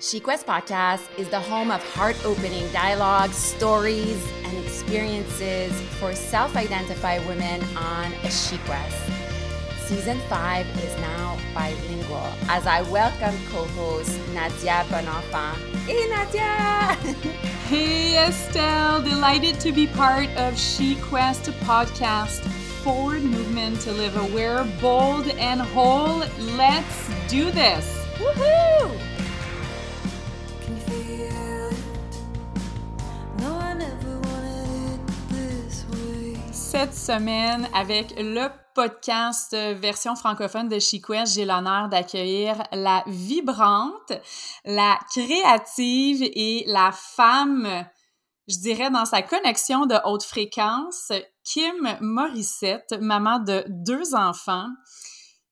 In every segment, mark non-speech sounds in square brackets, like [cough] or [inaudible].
She Quest Podcast is the home of heart opening dialogues, stories, and experiences for self identified women on a She Quest. Season 5 is now bilingual as I welcome co host Nadia Bonenfant. Hey, Nadia! [laughs] hey, Estelle! Delighted to be part of She Quest Podcast. Forward movement to live aware, bold, and whole. Let's do this! Woohoo! Cette semaine, avec le podcast version francophone de Chiquest, j'ai l'honneur d'accueillir la vibrante, la créative et la femme, je dirais, dans sa connexion de haute fréquence, Kim Morissette, maman de deux enfants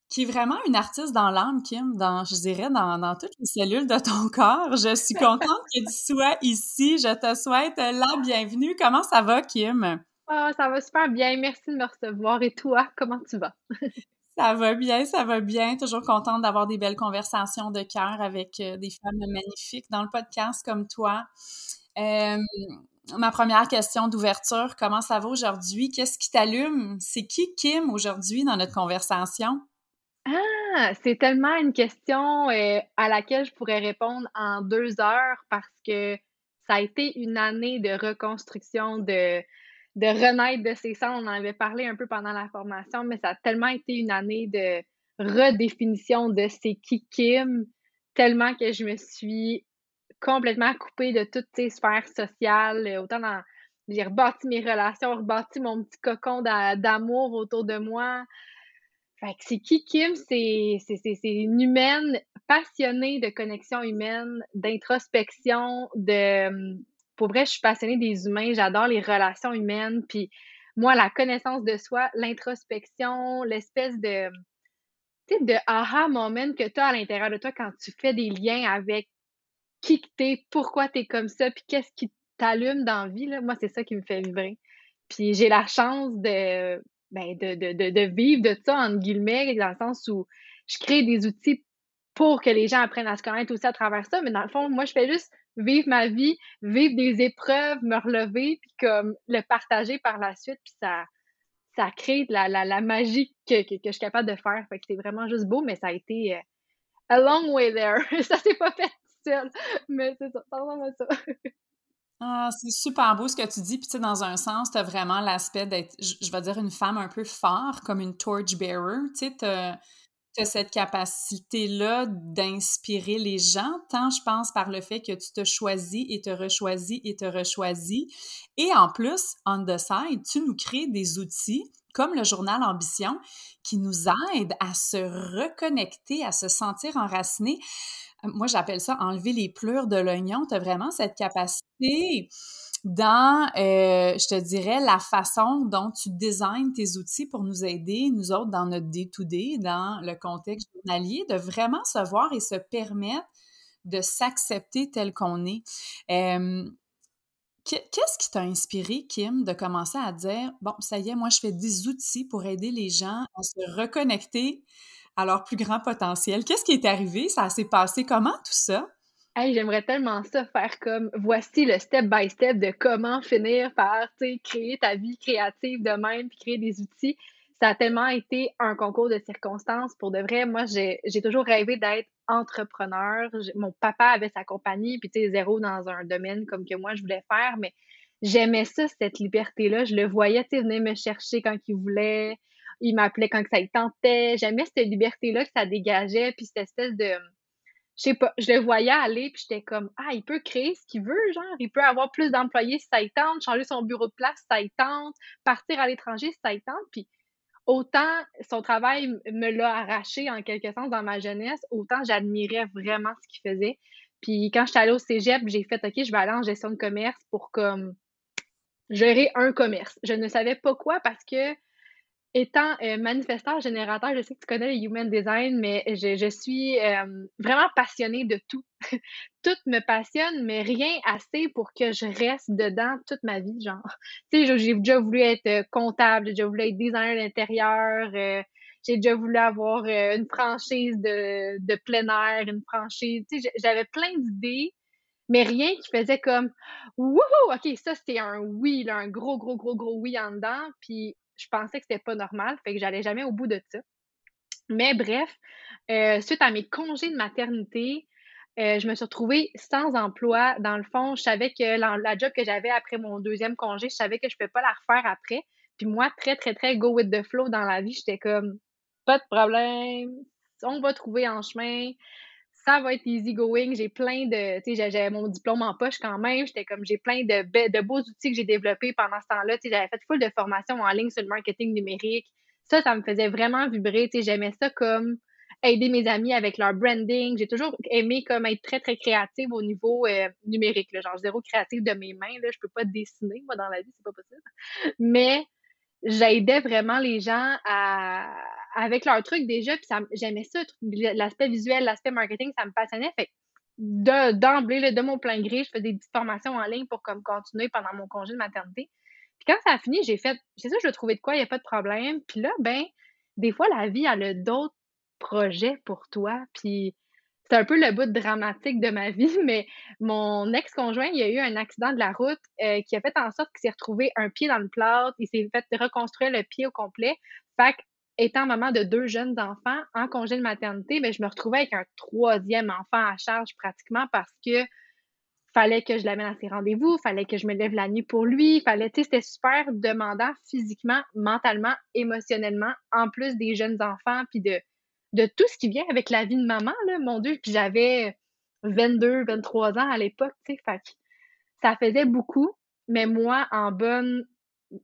qui est vraiment une artiste dans l'âme, Kim, dans, je dirais, dans, dans, toutes les cellules de ton corps. Je suis contente que tu sois ici. Je te souhaite la bienvenue. Comment ça va, Kim? Oh, ça va super bien. Merci de me recevoir. Et toi, comment tu vas? [laughs] ça va bien, ça va bien. Toujours contente d'avoir des belles conversations de cœur avec euh, des femmes magnifiques dans le podcast comme toi. Euh, ma première question d'ouverture, comment ça va aujourd'hui? Qu'est-ce qui t'allume? C'est qui Kim aujourd'hui dans notre conversation? Ah, c'est tellement une question euh, à laquelle je pourrais répondre en deux heures parce que ça a été une année de reconstruction, de, de renaître de ses cendres. On en avait parlé un peu pendant la formation, mais ça a tellement été une année de redéfinition de c'est qui Kim, tellement que je me suis complètement coupée de toutes ces sphères sociales, autant dans j'ai rebâti mes relations, rebâti mon petit cocon d'amour autour de moi. Fait que c'est qui Kim? C'est une humaine passionnée de connexion humaine, d'introspection, de pour vrai, je suis passionnée des humains, j'adore les relations humaines, puis moi, la connaissance de soi, l'introspection, l'espèce de, de aha moment que tu as à l'intérieur de toi quand tu fais des liens avec qui que t'es, pourquoi tu es comme ça, puis qu'est-ce qui t'allume dans la vie, là. moi, c'est ça qui me fait vibrer. Puis j'ai la chance de, ben, de, de, de, vivre de ça, entre guillemets, dans le sens où je crée des outils pour que les gens apprennent à se connaître aussi à travers ça, mais dans le fond, moi, je fais juste vivre ma vie, vivre des épreuves, me relever, puis comme le partager par la suite, puis ça, ça crée de la, la, magie que, je suis capable de faire. Fait que c'est vraiment juste beau, mais ça a été euh, a long way there. [laughs] ça s'est pas fait seul, mais c'est ça, ça [laughs] Ah, c'est super beau ce que tu dis. Puis, tu sais, dans un sens, tu as vraiment l'aspect d'être, je, vais dire, une femme un peu fort, comme une torch bearer. Tu sais, tu as cette capacité-là d'inspirer les gens, tant je pense par le fait que tu te choisis et te rechoisis et te rechoisis. Et en plus, on the side, tu nous crées des outils comme le journal Ambition qui nous aident à se reconnecter, à se sentir enracinés. Moi, j'appelle ça enlever les pleurs de l'oignon. Tu as vraiment cette capacité dans, euh, je te dirais, la façon dont tu designes tes outils pour nous aider, nous autres, dans notre day-to-day, dans le contexte journalier, de vraiment se voir et se permettre de s'accepter tel qu'on est. Qu'est-ce qui t'a inspiré, Kim, de commencer à dire, bon, ça y est, moi, je fais des outils pour aider les gens à se reconnecter à leur plus grand potentiel. Qu'est-ce qui est arrivé? Ça s'est passé comment, tout ça? Hey, j'aimerais tellement ça faire comme voici le step by step de comment finir par créer ta vie créative de même puis créer des outils. Ça a tellement été un concours de circonstances. Pour de vrai, moi, j'ai toujours rêvé d'être entrepreneur. Mon papa avait sa compagnie, puis tu sais, zéro dans un domaine comme que moi, je voulais faire, mais j'aimais ça, cette liberté-là. Je le voyais, tu sais, me chercher quand il voulait. Il m'appelait quand ça lui tentait. J'aimais cette liberté-là que ça dégageait, puis cette espèce de je sais pas, je le voyais aller, puis j'étais comme, ah, il peut créer ce qu'il veut, genre, il peut avoir plus d'employés si ça y tente, changer son bureau de place si ça y tente, partir à l'étranger si ça y tente, puis autant son travail me l'a arraché en quelque sens dans ma jeunesse, autant j'admirais vraiment ce qu'il faisait. Puis quand j'étais allée au cégep, j'ai fait, OK, je vais aller en gestion de commerce pour comme gérer un commerce. Je ne savais pas quoi parce que Étant euh, manifesteur générateur, je sais que tu connais le human design, mais je, je suis euh, vraiment passionnée de tout. [laughs] tout me passionne, mais rien assez pour que je reste dedans toute ma vie, genre. [laughs] Tu sais, j'ai déjà voulu être euh, comptable, j'ai déjà voulu être designer d'intérieur, j'ai déjà voulu avoir euh, une franchise de, de plein air, une franchise. Tu sais, j'avais plein d'idées, mais rien qui faisait comme Wouhou! OK, ça c'était un oui, là, un gros, gros, gros, gros oui en dedans. Puis je pensais que c'était pas normal, fait que j'allais jamais au bout de ça. Mais bref, euh, suite à mes congés de maternité, euh, je me suis retrouvée sans emploi. Dans le fond, je savais que la, job que j'avais après mon deuxième congé, je savais que je ne pouvais pas la refaire après. Puis moi, très, très, très go with the flow dans la vie, j'étais comme, pas de problème, on va trouver en chemin, ça va être easy going. J'ai plein de, tu sais, j'avais mon diplôme en poche quand même. J'étais comme, j'ai plein de, de beaux outils que j'ai développés pendant ce temps-là. Tu sais, j'avais fait full de formations en ligne sur le marketing numérique. Ça, ça me faisait vraiment vibrer. Tu sais, j'aimais ça comme aider mes amis avec leur branding. J'ai toujours aimé comme être très, très créative au niveau euh, numérique. Là. Genre, zéro créative de mes mains. Là. Je peux pas dessiner, moi, dans la vie, c'est pas possible. Mais j'aidais vraiment les gens à, avec leur truc déjà, puis j'aimais ça, l'aspect visuel, l'aspect marketing, ça me passionnait. Fait d'emblée, de, mon plein gré, je faisais des formations en ligne pour comme continuer pendant mon congé de maternité. Puis quand ça a fini, j'ai fait, c'est ça, je vais trouver de quoi, il n'y a pas de problème. Puis là, ben, des fois, la vie, a d'autres projets pour toi. Puis c'est un peu le bout dramatique de ma [laughs] vie, mais mon ex-conjoint, il a eu un accident de la route euh, qui a fait en sorte qu'il s'est retrouvé un pied dans le plâtre, il s'est fait reconstruire le pied au complet. Fait étant maman de deux jeunes enfants en congé de maternité, ben, je me retrouvais avec un troisième enfant à charge pratiquement parce que fallait que je l'amène à ses rendez-vous, fallait que je me lève la nuit pour lui, fallait, tu sais, c'était super demandant physiquement, mentalement, émotionnellement, en plus des jeunes enfants, puis de, de tout ce qui vient avec la vie de maman, là, mon Dieu, puis j'avais 22, 23 ans à l'époque, tu sais, ça faisait beaucoup, mais moi, en bonne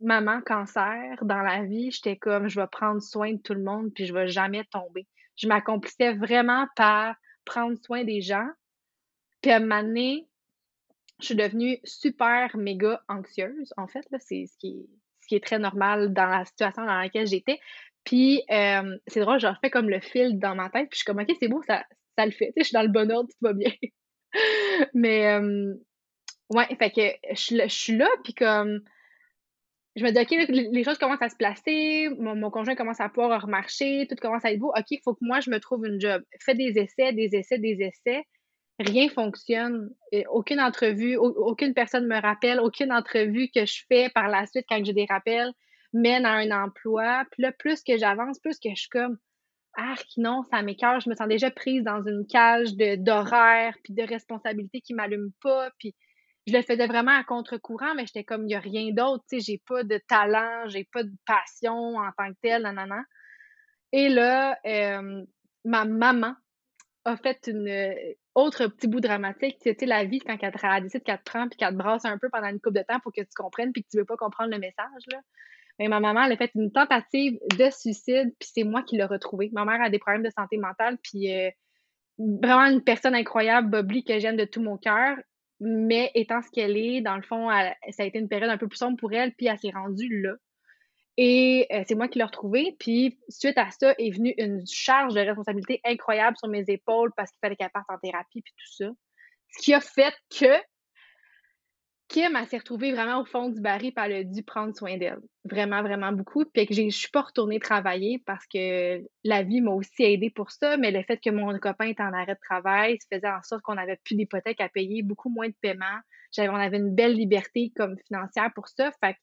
maman cancer dans la vie, j'étais comme, je vais prendre soin de tout le monde, puis je vais jamais tomber. Je m'accomplissais vraiment par prendre soin des gens, puis à un moment donné, je suis devenue super méga anxieuse, en fait, là, c'est ce qui est très normal dans la situation dans laquelle j'étais. Puis, euh, c'est drôle, je refais comme le fil dans ma tête, puis je suis comme, OK, c'est beau, ça, ça le fait. Tu sais, je suis dans le bon ordre, tout va bien. [laughs] Mais, euh, ouais, fait que je, suis là, puis comme, je me dis, OK, les choses commencent à se placer, mon, conjoint commence à pouvoir remarcher, tout commence à être beau. OK, il faut que moi, je me trouve une job. Fais des essais, des essais, des essais. Rien fonctionne. Aucune entrevue, aucune personne me rappelle, aucune entrevue que je fais par la suite quand j'ai des rappels mène à un emploi. Puis là, plus que j'avance, plus que je suis comme ah non, ça m'écœure. Je me sens déjà prise dans une cage d'horaire puis de responsabilités qui m'allument pas. Puis je le faisais vraiment à contre-courant, mais j'étais comme il n'y a rien d'autre. Tu sais, j'ai pas de talent, j'ai pas de passion en tant que telle, nanana. Et là, euh, ma maman a fait une autre petit bout dramatique. C'était la vie quand elle, décide qu'elle te prend puis qu'elle te brasse un peu pendant une couple de temps pour que tu comprennes puis que tu veux pas comprendre le message. Là. Mais ma maman, elle a fait une tentative de suicide, puis c'est moi qui l'ai retrouvée. Ma mère a des problèmes de santé mentale, puis euh, vraiment une personne incroyable, Bobby, que j'aime de tout mon cœur. Mais étant ce qu'elle est, dans le fond, ça a été une période un peu plus sombre pour elle, puis elle s'est rendue là. Et euh, c'est moi qui l'ai retrouvée. Puis suite à ça est venue une charge de responsabilité incroyable sur mes épaules parce qu'il fallait qu'elle parte en thérapie, puis tout ça. Ce qui a fait que Kim, elle s'est retrouvée vraiment au fond du baril, puis elle dû prendre soin d'elle. Vraiment, vraiment beaucoup. Puis que je suis pas retournée travailler parce que la vie m'a aussi aidée pour ça, mais le fait que mon copain était en arrêt de travail, ça faisait en sorte qu'on avait plus d'hypothèque à payer, beaucoup moins de paiements. J'avais, on avait une belle liberté comme financière pour ça. Fait que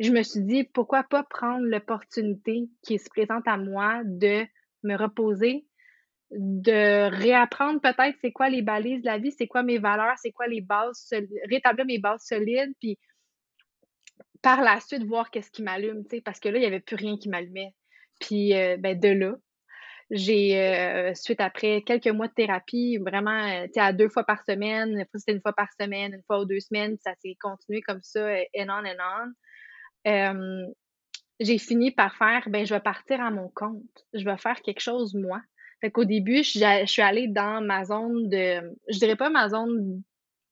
je me suis dit, pourquoi pas prendre l'opportunité qui se présente à moi de me reposer, de réapprendre peut-être c'est quoi les balises de la vie, c'est quoi mes valeurs, c'est quoi les bases, rétablir mes bases solides, puis par la suite voir qu'est-ce qui m'allume, tu sais, parce que là, il n'y avait plus rien qui m'allumait. Puis, euh, ben, de là, j'ai, euh, suite après quelques mois de thérapie, vraiment, euh, tu sais, à deux fois par semaine, c'était une fois par semaine, une fois ou deux semaines, ça s'est continué comme ça, and on and on. j'ai fini par faire, ben, je vais partir à mon compte. Je vais faire quelque chose, moi. Fait qu'au début, je, suis allée dans ma zone de, je dirais pas ma zone,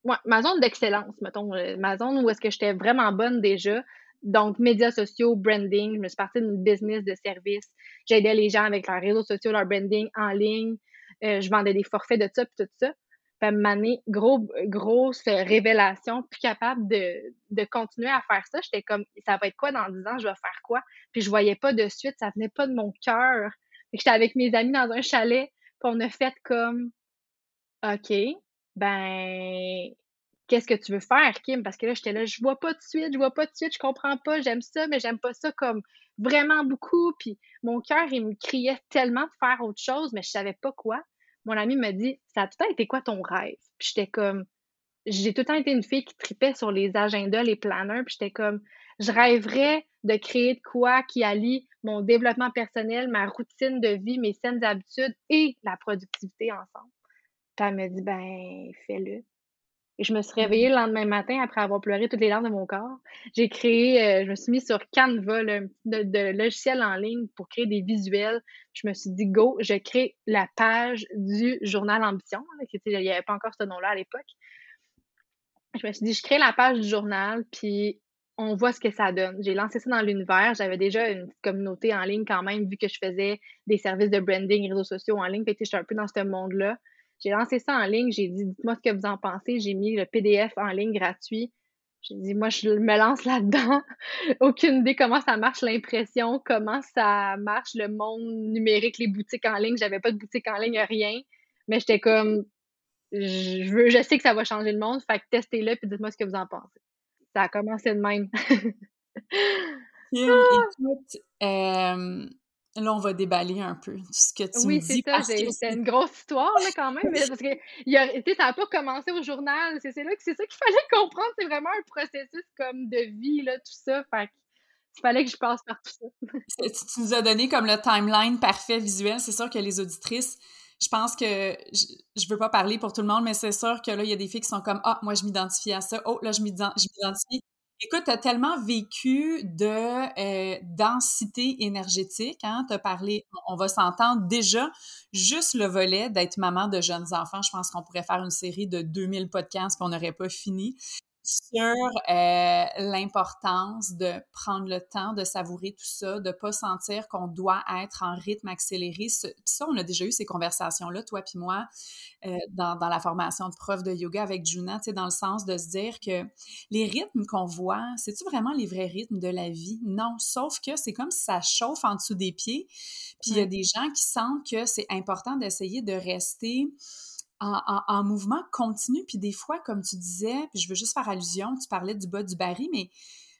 ouais, ma zone d'excellence, mettons, euh, ma zone où est-ce que j'étais vraiment bonne déjà. Donc, médias sociaux, branding, je me suis partie d'une business de service. J'aidais les gens avec leurs réseaux sociaux, leur branding en ligne. Euh, je vendais des forfaits de ça, puis tout ça. Puis à gros, grosse révélation, plus capable de, de continuer à faire ça. J'étais comme, ça va être quoi dans 10 ans? Je vais faire quoi? Puis je voyais pas de suite, ça venait pas de mon cœur J'étais avec mes amis dans un chalet, puis on a fait comme OK, ben qu'est-ce que tu veux faire, Kim? Parce que là, j'étais là, je vois pas de suite, je vois pas de suite, je comprends pas, j'aime ça, mais j'aime pas ça comme vraiment beaucoup. Puis mon cœur, il me criait tellement de faire autre chose, mais je savais pas quoi. Mon ami me dit, ça a tout le temps été quoi ton rêve? Puis j'étais comme, j'ai tout le temps été une fille qui tripait sur les agendas, les planners, puis j'étais comme, je rêverais de créer de quoi qui allie mon développement personnel, ma routine de vie, mes saines habitudes et la productivité ensemble. Puis elle me dit, ben, fais-le. Et je me suis réveillée le lendemain matin après avoir pleuré toutes les larmes de mon corps. J'ai créé, euh, je me suis mis sur Canva, de, de, logiciel en ligne pour créer des visuels. Je me suis dit, go, je crée la page du journal Ambition. il n'y avait pas encore ce nom-là à l'époque. Je me suis dit, je crée la page du journal, puis on voit ce que ça donne. J'ai lancé ça dans l'univers. J'avais déjà une communauté en ligne quand même, vu que je faisais des services de branding, réseaux sociaux en ligne. Fait que j'étais un peu dans ce monde-là. J'ai lancé ça en ligne, j'ai dit, dites-moi ce que vous en pensez. J'ai mis le PDF en ligne gratuit. J'ai dit, moi, je me lance là-dedans. [laughs] Aucune idée comment ça marche l'impression, comment ça marche le monde numérique, les boutiques en ligne. J'avais pas de boutique en ligne, rien. Mais j'étais comme, je, veux, je sais que ça va changer le monde, fait que testez-le puis dites-moi ce que vous en pensez. Ça a commencé de même. [laughs] écoute, euh, Là, on va déballer un peu ce que tu oui, me dis. Oui, c'est ça. C'est une grosse histoire, là, quand même. parce que y a, ça n'a pas commencé au journal. C'est ça qu'il fallait [laughs] comprendre. C'est vraiment un processus comme de vie, là, tout ça. Fait il fallait que je passe par tout ça. tu, nous as donné comme le timeline parfait visuel. C'est sûr que les auditrices, je pense que je, je veux pas parler pour tout le monde, mais c'est sûr que là, il y a des filles qui sont comme Ah, moi, je m'identifie à ça. Oh, là, je m'identifie Écoute, tu as tellement vécu de euh, densité énergétique, hein? Tu as parlé, on va s'entendre déjà, juste le volet d'être maman de jeunes enfants. Je pense qu'on pourrait faire une série de 2000 podcasts qu'on n'aurait pas fini sur euh, l'importance de prendre le temps de savourer tout ça, de pas sentir qu'on doit être en rythme accéléré. ça, on a déjà eu ces conversations-là, toi puis moi, euh, dans, dans, la formation de prof de yoga avec Juna, tu sais, dans le sens de se dire que les rythmes qu'on voit, c'est-tu vraiment les vrais rythmes de la vie? Non, sauf que c'est comme si ça chauffe en dessous des pieds. Puis il y a des gens qui sentent que c'est important d'essayer de rester en, mouvement continu. Puis des fois, comme tu disais, puis je veux juste faire allusion, tu parlais du bas du baril, mais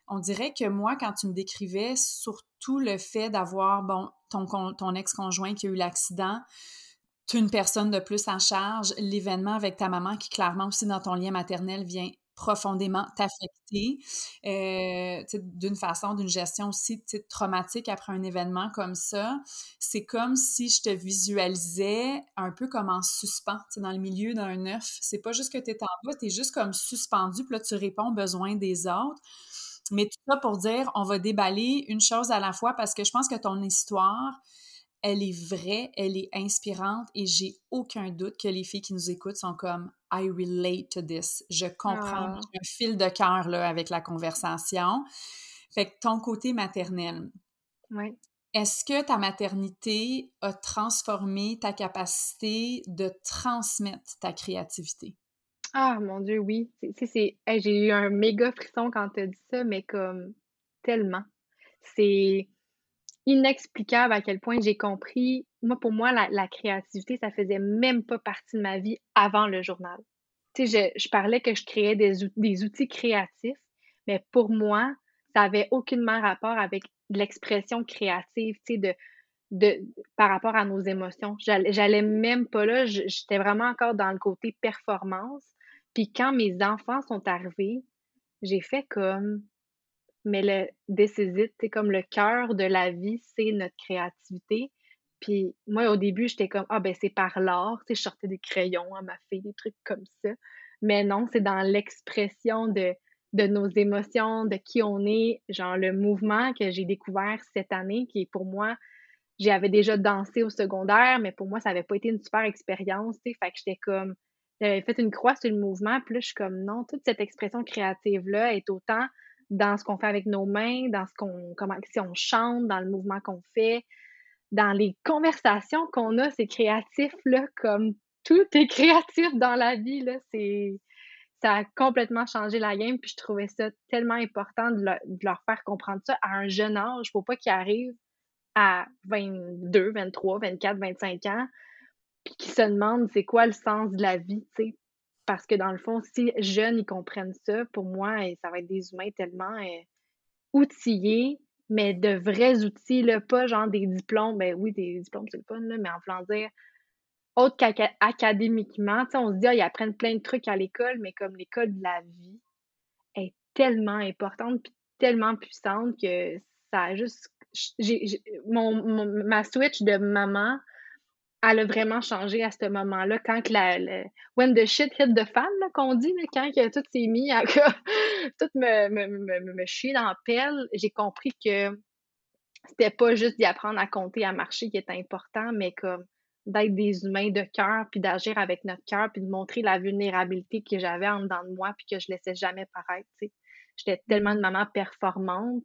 on dirait que moi, quand tu me décrivais surtout le fait d'avoir, bon, ton, ton ex-conjoint qui a eu l'accident, tu une personne de plus en charge, l'événement avec ta maman qui clairement aussi dans ton lien maternel vient profondément t'affecter euh, d'une façon, d'une gestion aussi traumatique après un événement comme ça. C'est comme si je te visualisais un peu comme en suspens, dans le milieu d'un œuf. C'est pas juste que tu es en bas, tu es juste comme suspendu, puis là, tu réponds aux besoins des autres. Mais tout ça pour dire, on va déballer une chose à la fois parce que je pense que ton histoire, elle est vraie, elle est inspirante et j'ai aucun doute que les filles qui nous écoutent sont comme I relate to this. Je comprends, ah. j'ai un fil de cœur là avec la conversation. Fait que ton côté maternel. Oui. Est-ce que ta maternité a transformé ta capacité de transmettre ta créativité? Ah mon Dieu, oui. C'est, j'ai eu un méga frisson quand tu as dit ça, mais comme tellement. C'est inexplicable à quel point j'ai compris. Moi, pour moi, la, créativité, ça faisait même pas partie de ma vie avant le journal. Tu sais, je, parlais que je créais des, outils créatifs, mais pour moi, ça avait aucunement rapport avec l'expression créative, tu sais, par rapport à nos émotions. J'allais même pas là, j'étais vraiment encore dans le côté performance. Puis quand mes enfants sont arrivés, j'ai fait comme, mais le décisif, c'est comme le cœur de la vie, c'est notre créativité. Puis moi, au début, j'étais comme, ah ben c'est par l'art, tu sais, je sortais des crayons à ma fille, des trucs comme ça. Mais non, c'est dans l'expression de, de nos émotions, de qui on est, genre le mouvement que j'ai découvert cette année, qui pour moi, j'avais déjà dansé au secondaire, mais pour moi, ça n'avait pas été une super expérience, tu sais, fait que j'étais comme, j'avais fait une croix sur le mouvement, puis je suis comme, non, toute cette expression créative-là est autant dans ce qu'on fait avec nos mains, dans ce qu'on, comment, si on chante, dans le mouvement qu'on fait, dans les conversations qu'on a, c'est créatif, là, comme tout est [laughs] créatif dans la vie, là, c'est, ça a complètement changé la game, puis je trouvais ça tellement important de, leur faire comprendre ça à un jeune âge, faut pas qu'ils arrivent à 22, 23, 24, 25 ans, puis qui se demandent c'est quoi le sens de la vie, tu sais. Parce que dans le fond, si jeunes, ils comprennent ça, pour moi, ça va être des humains tellement outillés, mais de vrais outils, là, pas genre des diplômes. Ben oui, des diplômes, c'est le fun, là, mais en voulant dire, autre qu'académiquement, on se dit, ah, ils apprennent plein de trucs à l'école, mais comme l'école de la vie est tellement importante puis tellement puissante que ça a juste. mon, ma switch de maman, elle a vraiment changé à ce moment-là, quand la, when the shit hit the fan, qu'on dit, quand que tout s'est mis à [laughs] tout me, me, me, me, chier dans la pelle, j'ai compris que c'était pas juste d'y apprendre à compter, à marcher qui était important, mais comme d'être des humains de cœur, puis d'agir avec notre cœur, puis de montrer la vulnérabilité que j'avais en dedans de moi, puis que je laissais jamais paraître. J'étais tellement une maman performante,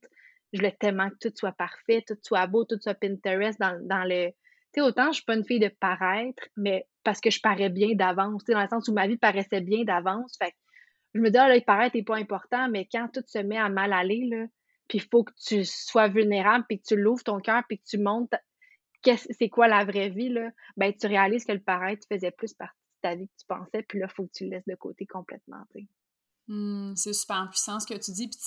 je voulais tellement que tout soit parfait, tout soit beau, tout soit Pinterest dans, dans le. Autant je suis pas une fille de paraître, mais parce que je parais bien d'avance, dans le sens où ma vie paraissait bien d'avance. Fait je me dis, ah, là, paraître n'est pas important, mais quand tout se met à mal aller, là, il faut que tu sois vulnérable, puis que tu l'ouvres ton cœur, puis que tu montes c'est quoi la vraie vie, là, ben, tu réalises que le paraître faisait plus partie de ta vie que tu pensais, puis là, il faut que tu le laisses de côté complètement, mmh, c'est super puissant ce que tu dis, puis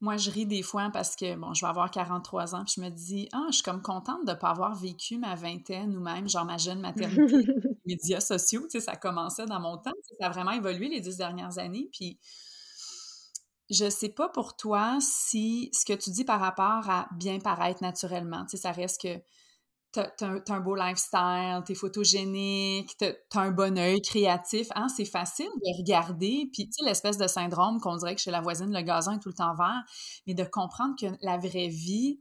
moi, je ris des fois parce que, bon, je vais avoir 43 ans, puis je me dis, ah, je suis comme contente de ne pas avoir vécu ma vingtaine ou même, genre, ma jeune maternité, [laughs] les médias sociaux, tu sais, ça commençait dans mon temps, ça a vraiment évolué les dix dernières années, puis je sais pas pour toi si ce que tu dis par rapport à bien paraître naturellement, tu sais, ça reste que t'as as, un beau lifestyle, t'es photogénique, t'as as un bon œil créatif, hein, c'est facile de regarder, puis tu sais, l'espèce de syndrome qu'on dirait que chez la voisine, le gazon est tout le temps vert, mais de comprendre que la vraie vie,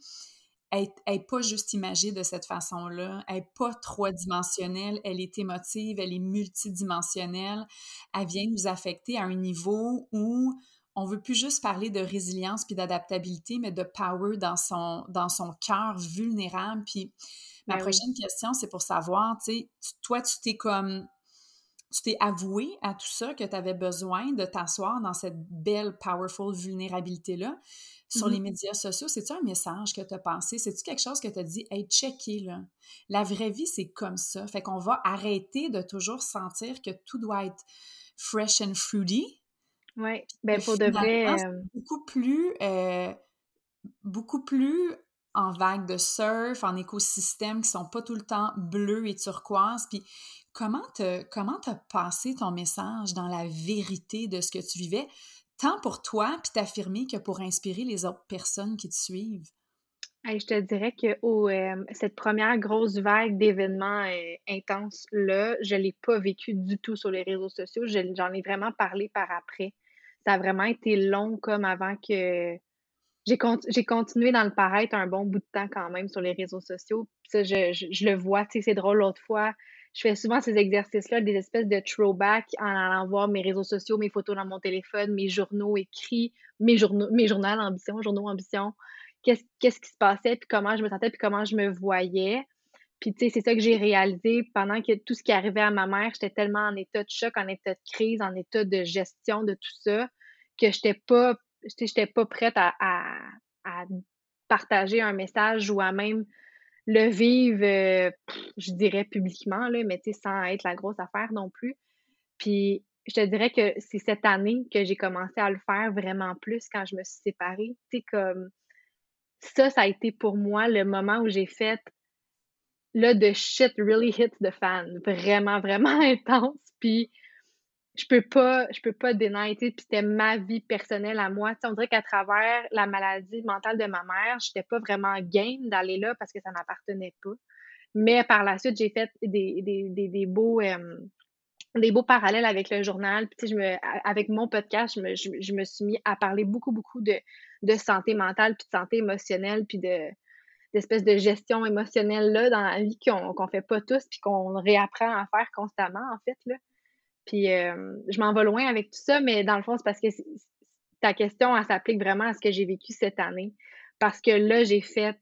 elle n'est pas juste imagée de cette façon-là, elle n'est pas trois-dimensionnelle, elle est émotive, elle est multidimensionnelle, elle vient nous affecter à un niveau où on veut plus juste parler de résilience puis d'adaptabilité, mais de power dans son, dans son cœur vulnérable, puis Ma ben prochaine question, c'est pour savoir, tu sais, toi, tu t'es comme tu t'es avoué à tout ça que tu avais besoin de t'asseoir dans cette belle, powerful vulnérabilité-là. Sur les mmh médias sociaux, c'est-tu un message que tu as pensé? C'est-tu quelque chose que tu as dit, hey, checker, là. La vraie vie, c'est comme ça. Fait qu'on va arrêter de toujours sentir que tout doit être fresh and fruity. Oui, ben pour de vrai. Beaucoup plus, euh, beaucoup plus en vagues de surf, en écosystèmes qui sont pas tout le temps bleus et turquoise. Puis comment te, comment t'as passé ton message dans la vérité de ce que tu vivais, tant pour toi, puis t'affirmer que pour inspirer les autres personnes qui te suivent? je te dirais que euh, cette première grosse vague d'événements euh, intenses-là, je ne l'ai pas vécu du tout sur les réseaux sociaux. J'en ai vraiment parlé par après. Ça a vraiment été long comme avant que j'ai continué dans le paraître un bon bout de temps quand même sur les réseaux sociaux. ça, je, le vois, tu sais, c'est drôle l'autre fois. Je fais souvent ces exercices-là, des espèces de throwback en allant voir mes réseaux sociaux, mes photos dans mon téléphone, mes journaux écrits, mes journaux, mes journaux ambition, journaux ambition. Qu'est-ce, qu'est-ce qui se passait, puis comment je me sentais, puis comment je me voyais. Puis, tu sais, c'est ça que j'ai réalisé pendant que tout ce qui arrivait à ma mère, j'étais tellement en état de choc, en état de crise, en état de gestion de tout ça, que j'étais pas je n'étais pas prête à, partager un message ou à même le vivre, euh, je dirais publiquement, là, mais sans être la grosse affaire non plus. Puis je te dirais que c'est cette année que j'ai commencé à le faire vraiment plus quand je me suis séparée. Comme ça, ça a été pour moi le moment où j'ai fait là, de shit really hit the fan. Vraiment, vraiment [laughs] intense. Puis je peux pas, je peux pas dénier, puis c'était ma vie personnelle à moi. on dirait qu'à travers la maladie mentale de ma mère, j'étais pas vraiment game d'aller là parce que ça m'appartenait pas. Mais par la suite, j'ai fait des, des, des, des beaux des beaux parallèles avec le journal. Puis, je me, avec mon podcast, je me, je, me, suis mis à parler beaucoup, beaucoup de, de santé mentale, puis de santé émotionnelle, puis de d'espèce de gestion émotionnelle là dans la vie qu'on qu'on fait pas tous, puis qu'on réapprend à faire constamment, en fait. Là. Puis euh, je m'en vais loin avec tout ça, mais dans le fond, c'est parce que ta question, elle s'applique vraiment à ce que j'ai vécu cette année. Parce que là, j'ai fait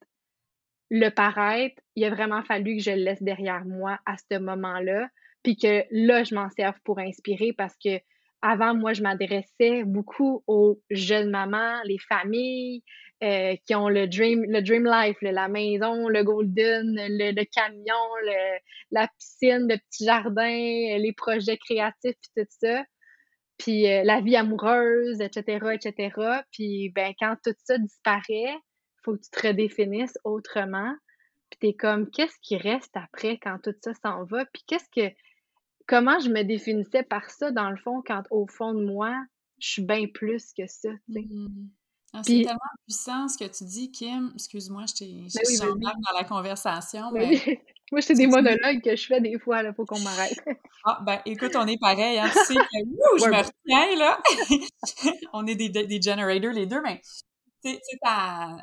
le paraître. Il a vraiment fallu que je le laisse derrière moi à ce moment-là. Puis que là, je m'en serve pour inspirer parce que avant, moi, je m'adressais beaucoup aux jeunes mamans, les familles, euh, qui ont le dream, le dream life, la maison, le golden, le, camion, la piscine, le petit jardin, les projets créatifs, puis tout ça. Puis euh, la vie amoureuse, etc., etc. Puis ben, quand tout ça disparaît, faut que tu te redéfinisses autrement. Puis t'es comme, qu'est-ce qui reste après quand tout ça s'en va? Puis qu'est-ce que, comment je me définissais par ça, dans le fond, quand au fond de moi, je suis bien plus que ça. Mmh. Ah, c'est tellement puissant ce que tu dis, Kim. Excuse-moi, je t'ai ben dans la conversation. Ben mais... [laughs] Moi, c'est des monologues que je fais des fois, il faut qu'on m'arrête. [laughs] ah, ben écoute, on est pareil, hein, tu sais que je me retiens, là. [laughs] on est des, des generators, les deux, mais tu sais, ta,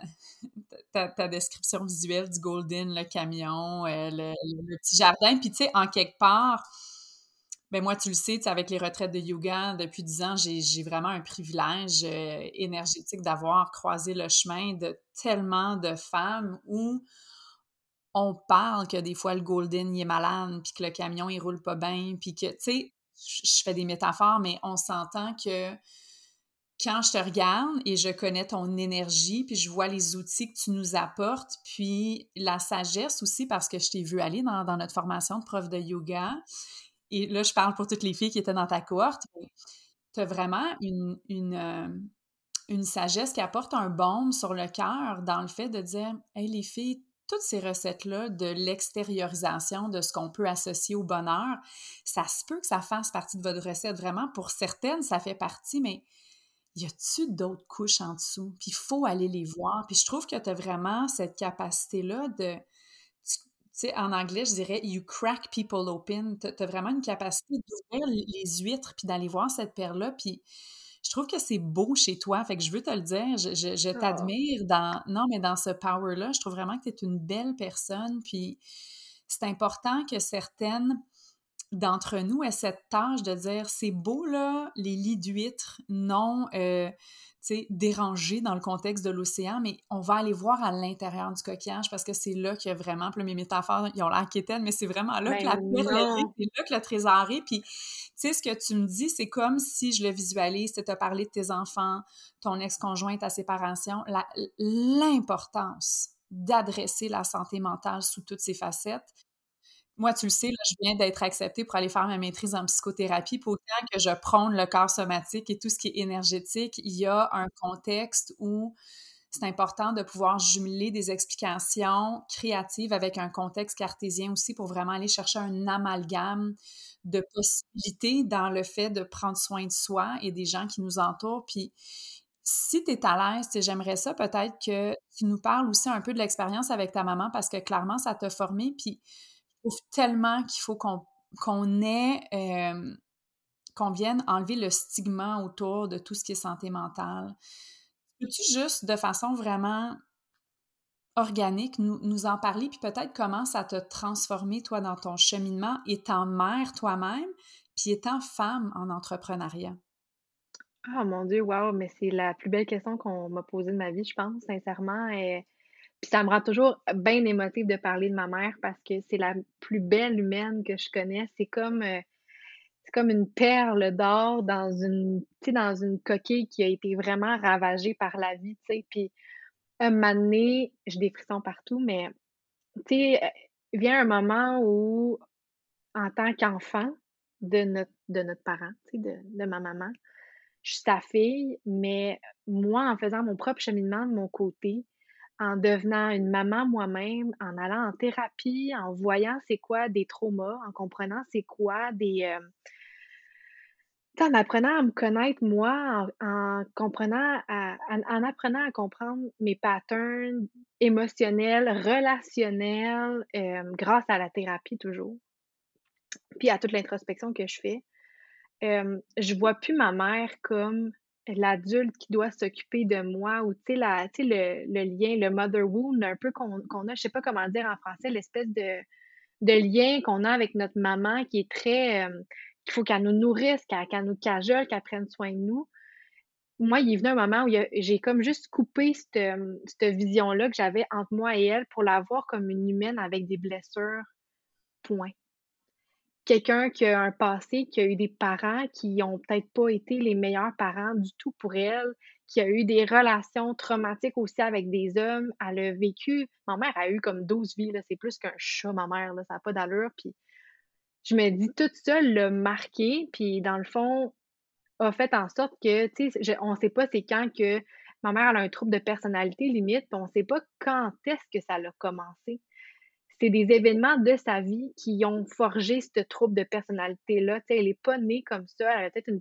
ta, ta, description visuelle du Golden, le camion, euh, le, le, petit jardin, puis tu sais, en quelque part, ben moi, tu le sais, avec les retraites de yoga, depuis 10 ans, j'ai vraiment un privilège euh, énergétique d'avoir croisé le chemin de tellement de femmes où on parle que des fois le Golden il est malade, puis que le camion il roule pas bien, puis que, tu sais, je fais des métaphores, mais on s'entend que quand je te regarde et je connais ton énergie, puis je vois les outils que tu nous apportes, puis la sagesse aussi, parce que je t'ai vu aller dans, dans, notre formation de prof de yoga, et là, je parle pour toutes les filles qui étaient dans ta cohorte, tu as vraiment euh, une, sagesse qui apporte un baume sur le cœur dans le fait de dire Hey, les filles, toutes ces recettes-là de l'extériorisation de ce qu'on peut associer au bonheur, ça se peut que ça fasse partie de votre recette. Vraiment, pour certaines, ça fait partie, mais y a-tu d'autres couches en dessous? Puis il faut aller les voir. Puis je trouve que tu as vraiment cette capacité-là de sais, en anglais, je dirais you crack people open. Tu as vraiment une capacité d'ouvrir les huîtres puis d'aller voir cette perle-là. Puis je trouve que c'est beau chez toi. Fait que je veux te le dire. Je, je, ah. t'admire dans. Non, mais dans ce power-là, je trouve vraiment que tu es une belle personne. Puis c'est important que certaines d'entre nous aient cette tâche de dire c'est beau, là, les lits d'huîtres non. Euh, dérangé dans le contexte de l'océan, mais on va aller voir à l'intérieur du coquillage parce que c'est là qu'il y a vraiment, puis mes métaphores, ils ont l'air quétaines, mais c'est vraiment là que la ben perle c'est là que le trésor est. Puis, tu sais, ce que tu me dis, c'est comme si je le visualise, tu as parlé de tes enfants, ton ex-conjoint, ta séparation, l'importance d'adresser la santé mentale sous toutes ses facettes, moi, tu le sais, je viens d'être acceptée pour aller faire ma maîtrise en psychothérapie. Pour autant que je prône le corps somatique et tout ce qui est énergétique, il y a un contexte où c'est important de pouvoir jumeler des explications créatives avec un contexte cartésien aussi pour vraiment aller chercher un amalgame de possibilités dans le fait de prendre soin de soi et des gens qui nous entourent. Puis si tu es à l'aise, j'aimerais ça peut-être que tu nous parles aussi un peu de l'expérience avec ta maman parce que clairement, ça t'a formé. Puis trouve tellement qu'il faut qu'on ait, euh, qu'on vienne enlever le stigma autour de tout ce qui est santé mentale. Peux-tu juste, de façon vraiment organique, nous, nous en parler, puis peut-être comment ça t'a transformé, toi, dans ton cheminement, étant mère toi-même, puis étant femme en entrepreneuriat? Ah, mon Dieu, wow, mais c'est la plus belle question qu'on m'a posée de ma vie, je pense, sincèrement. Puis ça me rend toujours bien émotive de parler de ma mère parce que c'est la plus belle humaine que je connais. C'est comme, euh, c'est comme une perle d'or dans une, dans une coquille qui a été vraiment ravagée par la vie, tu sais. Puis un moment donné, j'ai des frissons partout, mais tu sais, euh, vient un moment où, en tant qu'enfant de notre, de notre parent, tu sais, de, de ma maman, je suis sa fille, mais moi, en faisant mon propre cheminement de mon côté, en devenant une maman moi-même, en allant en thérapie, en voyant c'est quoi des traumas, en comprenant c'est quoi des... Euh, en apprenant à me connaître moi, en, comprenant, en, apprenant à comprendre mes patterns émotionnels, relationnels, euh, grâce à la thérapie toujours, puis à toute l'introspection que je fais, euh, je vois plus ma mère comme l'adulte qui doit s'occuper de moi ou tu sais le, le, lien le mother wound un peu qu'on a je sais pas comment dire en français l'espèce de, lien qu'on a avec notre maman qui est très euh, qu'il faut qu'elle nous nourrisse qu'elle nous cajole qu'elle prenne soin de nous. Moi il est venu un moment où j'ai comme juste coupé cette, cette vision là que j'avais entre moi et elle pour la voir comme une humaine avec des blessures point quelqu'un qui a un passé, qui a eu des parents qui ont peut-être pas été les meilleurs parents du tout pour elle, qui a eu des relations traumatiques aussi avec des hommes. Elle a vécu, ma mère a eu comme 12 vies, c'est plus qu'un chat, ma mère, là, ça n'a pas d'allure. Je me dis, tout ça l'a marqué, puis dans le fond, a fait en sorte que, tu sais, on ne sait pas c'est quand que ma mère a un trouble de personnalité limite, on ne sait pas quand est-ce que ça a commencé. C'est des événements de sa vie qui ont forgé ce trouble de personnalité-là. Elle n'est pas née comme ça, elle a peut-être une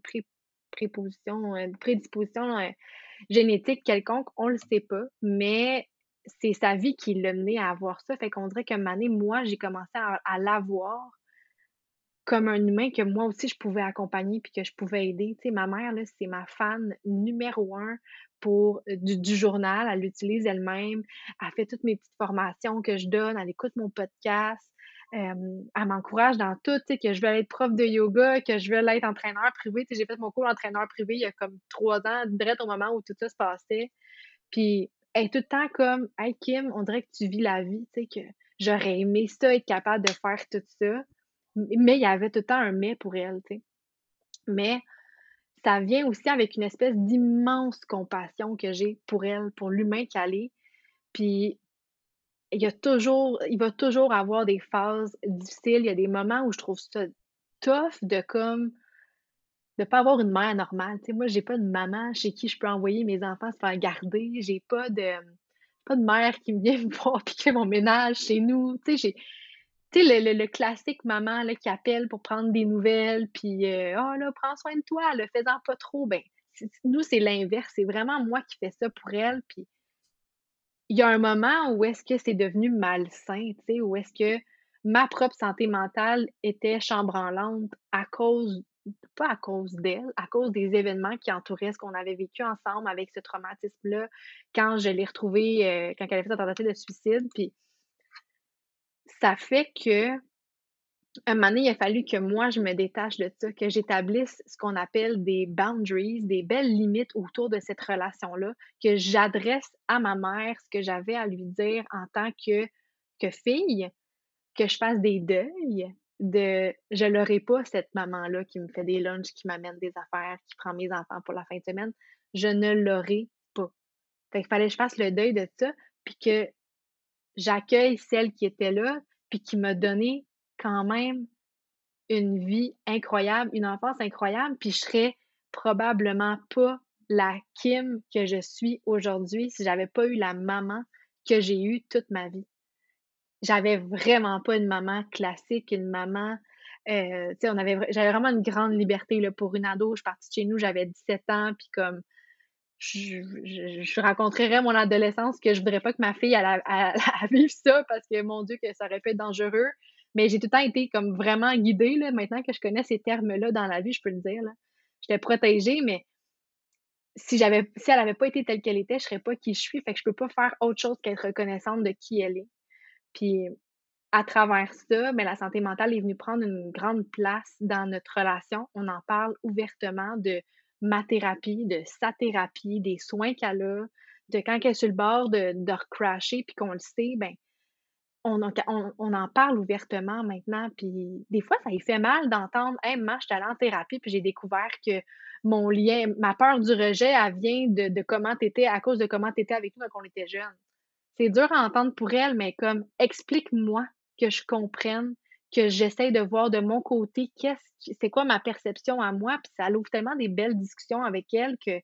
préposition, une prédisposition euh, génétique quelconque, on ne le sait pas, mais c'est sa vie qui l'a mené à avoir ça. Fait qu'on dirait un moment moi, j'ai commencé à l'avoir comme un humain que moi aussi je pouvais accompagner puis que je pouvais aider. Tu sais, ma mère, c'est ma fan numéro un pour euh, du, journal. Elle l'utilise elle-même. Elle fait toutes mes petites formations que je donne. Elle écoute mon podcast. elle m'encourage dans tout, tu sais, que je veux être prof de yoga, que je veux être entraîneur privé. Tu sais, j'ai fait mon cours d'entraîneur privé il y a comme trois ans, direct au moment où tout ça se passait. Puis, elle est tout le temps comme, hey Kim, on dirait que tu vis la vie, tu sais, que j'aurais aimé ça, être capable de faire tout ça. Mais il y avait tout le temps un mais pour elle. Mais ça vient aussi avec une espèce d'immense compassion que j'ai pour elle, pour l'humain qu'elle est. Puis il y a toujours, il va toujours avoir des phases difficiles. Il y a des moments où je trouve ça tough de comme de pas avoir une mère normale. Tu sais, moi, j'ai pas de maman chez qui je peux envoyer mes enfants se faire garder. J'ai pas de pas de mère qui vient [laughs] me voir piquer mon ménage chez nous. Tu sais, le, classique maman là, qui appelle pour prendre des nouvelles, puis euh, oh là, prends soin de toi, le faisant pas trop. Ben, nous, c'est l'inverse. C'est vraiment moi qui fais ça pour elle. Puis il y a un moment où est-ce que c'est devenu malsain, tu sais, où est-ce que ma propre santé mentale était chambranlante à cause, pas à cause d'elle, à cause des événements qui entouraient ce qu'on avait vécu ensemble avec ce traumatisme-là, quand je l'ai retrouvée, euh, quand elle a fait sa tentative de suicide. Puis ça fait que un moment donné, il a fallu que moi, je me détache de ça, que j'établisse ce qu'on appelle des boundaries, des belles limites autour de cette relation-là, que j'adresse à ma mère ce que j'avais à lui dire en tant que, que fille, que je fasse des deuils de je l'aurai pas cette maman-là qui me fait des lunchs, qui m'amène des affaires, qui prend mes enfants pour la fin de semaine. Je ne l'aurai pas. Fait qu'il fallait que je fasse le deuil de ça, puis que j'accueille celle qui était là, puis qui m'a donné quand même une vie incroyable, une enfance incroyable, puis je serais probablement pas la Kim que je suis aujourd'hui si j'avais pas eu la maman que j'ai eue toute ma vie. J'avais vraiment pas une maman classique, une maman euh, on avait j'avais vraiment une grande liberté là, pour une ado. Je suis partie de chez nous, j'avais 17 ans, puis comme je, je, mon adolescence que je voudrais pas que ma fille elle, vive ça parce que mon Dieu que ça aurait pu être dangereux. Mais j'ai tout le temps été comme vraiment guidée. Maintenant que je connais ces termes-là dans la vie, je peux le dire. J'étais protégée, mais si j'avais si elle avait pas été telle qu'elle était, je serais pas qui je suis. Fait que je peux pas faire autre chose qu'être reconnaissante de qui elle est. Puis à travers ça, mais ben, la santé mentale est venue prendre une grande place dans notre relation. On en parle ouvertement de ma thérapie, de sa thérapie, des soins qu'elle a, de quand elle est sur le bord de, de recrasher, puis qu'on le sait, ben on, en parle ouvertement maintenant. Puis des fois, ça lui fait mal d'entendre Hey, moi, je suis allée en thérapie, puis j'ai découvert que mon lien, ma peur du rejet, elle vient de, de comment t'étais, à cause de comment t'étais avec nous quand on était jeune. C'est dur à entendre pour elle, mais comme explique-moi que je comprenne que j'essaie de voir de mon côté c'est quoi ma perception à moi puis ça ouvre tellement des belles discussions avec elle que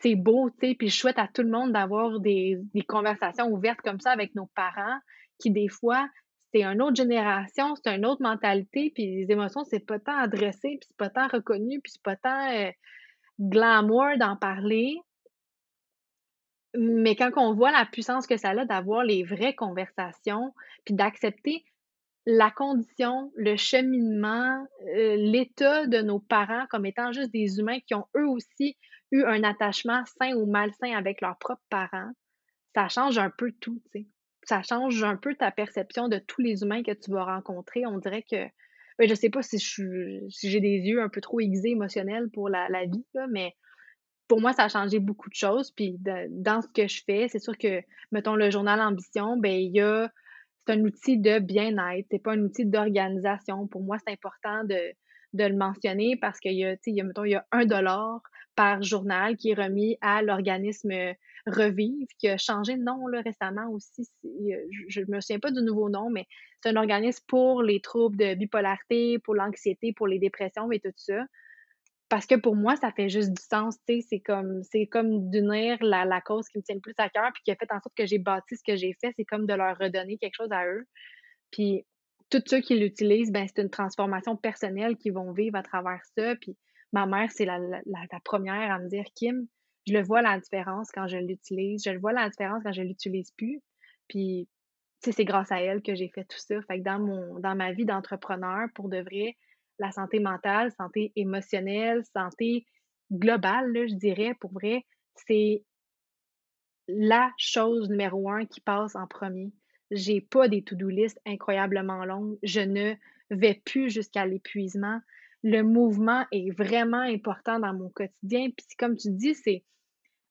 c'est beau, tu sais, puis je souhaite à tout le monde d'avoir des, conversations ouvertes comme ça avec nos parents qui des fois c'est une autre génération, c'est une autre mentalité, puis les émotions, c'est pas tant adressé, puis c'est pas tant reconnu, puis c'est pas tant euh, glamour d'en parler. Mais quand on voit la puissance que ça a d'avoir les vraies conversations, puis d'accepter la condition, le cheminement, euh, l'état de nos parents comme étant juste des humains qui ont eux aussi eu un attachement sain ou malsain avec leurs propres parents, ça change un peu tout, tu sais. Ça change un peu ta perception de tous les humains que tu vas rencontrer. On dirait que, ben, je sais pas si je si j'ai des yeux un peu trop aiguisés émotionnels pour la, vie, mais pour moi, ça a changé beaucoup de choses. Puis dans ce que je fais, c'est sûr que, mettons, le journal Ambition, ben il y a c'est un outil de bien-être, c'est pas un outil d'organisation. Pour moi, c'est important de, de le mentionner parce qu'il y a, il mettons, il y a un dollar par journal qui est remis à l'organisme Revive, qui a changé de nom récemment aussi. Je ne me souviens pas du nouveau nom, mais c'est un organisme pour les troubles de bipolarité, pour l'anxiété, pour les dépressions et tout ça. Parce que pour moi, ça fait juste du sens, tu sais, c'est comme, c'est comme d'unir la, la, cause qui me tient le plus à cœur, puis qui a fait en sorte que j'ai bâti ce que j'ai fait, c'est comme de leur redonner quelque chose à eux. Puis tous ceux qui l'utilisent, ben c'est une transformation personnelle qu'ils vont vivre à travers ça. Puis ma mère, c'est la, la, la, première à me dire, Kim, je le vois la différence quand je l'utilise, je le vois la différence quand je l'utilise plus. Puis, tu sais, c'est grâce à elle que j'ai fait tout ça. Fait que dans mon, dans ma vie d'entrepreneur, pour de vrai, la santé mentale, santé émotionnelle, santé globale, je dirais, pour vrai, c'est la chose numéro un qui passe en premier. J'ai pas des to-do list incroyablement longues. Je ne vais plus jusqu'à l'épuisement. Le mouvement est vraiment important dans mon quotidien. Puis comme tu dis, c'est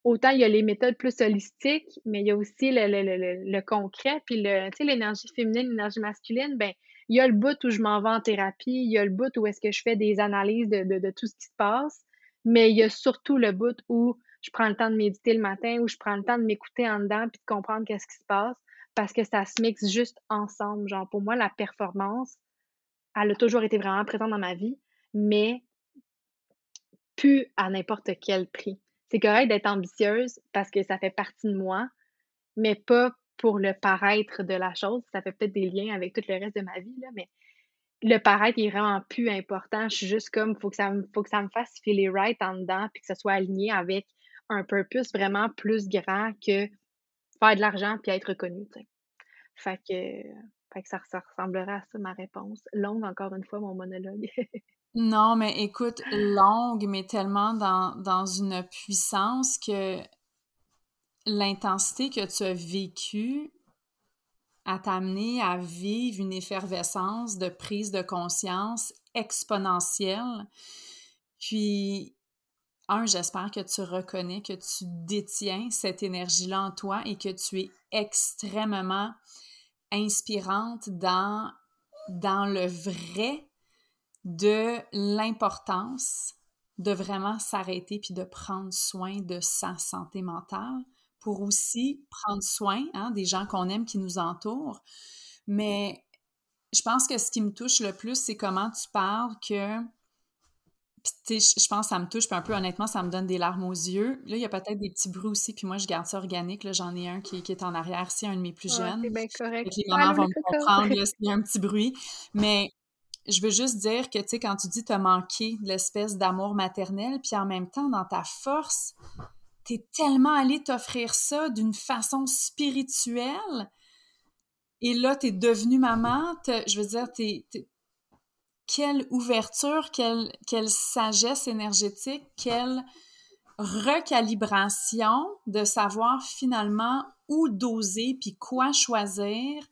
autant il y a les méthodes plus holistiques, mais il y a aussi le, le, le, concret. Puis le, l'énergie féminine, l'énergie masculine, ben il y a le bout où je m'en vais en thérapie, il y a le bout où est-ce que je fais des analyses de, de, tout ce qui se passe, mais il y a surtout le bout où je prends le temps de méditer le matin, où je prends le temps de m'écouter en dedans puis de comprendre qu'est-ce qui se passe parce que ça se mixe juste ensemble. Genre, pour moi, la performance, elle a toujours été vraiment présente dans ma vie, mais plus à n'importe quel prix. C'est correct d'être ambitieuse parce que ça fait partie de moi, mais pas pour le paraître de la chose. Ça fait peut-être des liens avec tout le reste de ma vie, là, mais le paraître est vraiment plus important. Je suis juste comme, faut que ça me, faut que ça me fasse filer right en dedans, puis que ça soit aligné avec un purpose vraiment plus grand que faire de l'argent puis être reconnu, Fait que, fait que ça, ça ressemblerait à ça, ma réponse. Longue, encore une fois, mon monologue. [laughs] non, mais écoute, longue, mais tellement dans, dans une puissance que l'intensité que tu as vécue a t'amené à vivre une effervescence de prise de conscience exponentielle. Puis, un, j'espère que tu reconnais que tu détiens cette énergie-là en toi et que tu es extrêmement inspirante dans, dans le vrai de l'importance de vraiment s'arrêter puis de prendre soin de sa santé mentale pour aussi prendre soin hein, des gens qu'on aime qui nous entourent. Mais je pense que ce qui me touche le plus, c'est comment tu parles que. Puis, je pense que ça me touche, puis un peu honnêtement, ça me donne des larmes aux yeux. Là, il y a peut-être des petits bruits aussi, puis moi, je garde ça organique. Là, j'en ai un qui, est en arrière, c'est un de mes plus jeunes. c'est bien correct. les mamans vont me comprendre [laughs] s'il y a un petit bruit. Mais je veux juste dire que, tu sais, quand tu dis as manqué de l'espèce d'amour maternel, puis en même temps, dans ta force, t'es tellement allé t'offrir ça d'une façon spirituelle. Et là, t'es devenue maman. Je veux dire, t'es, quelle ouverture, quelle, quelle sagesse énergétique, quelle recalibration de savoir finalement où doser puis quoi choisir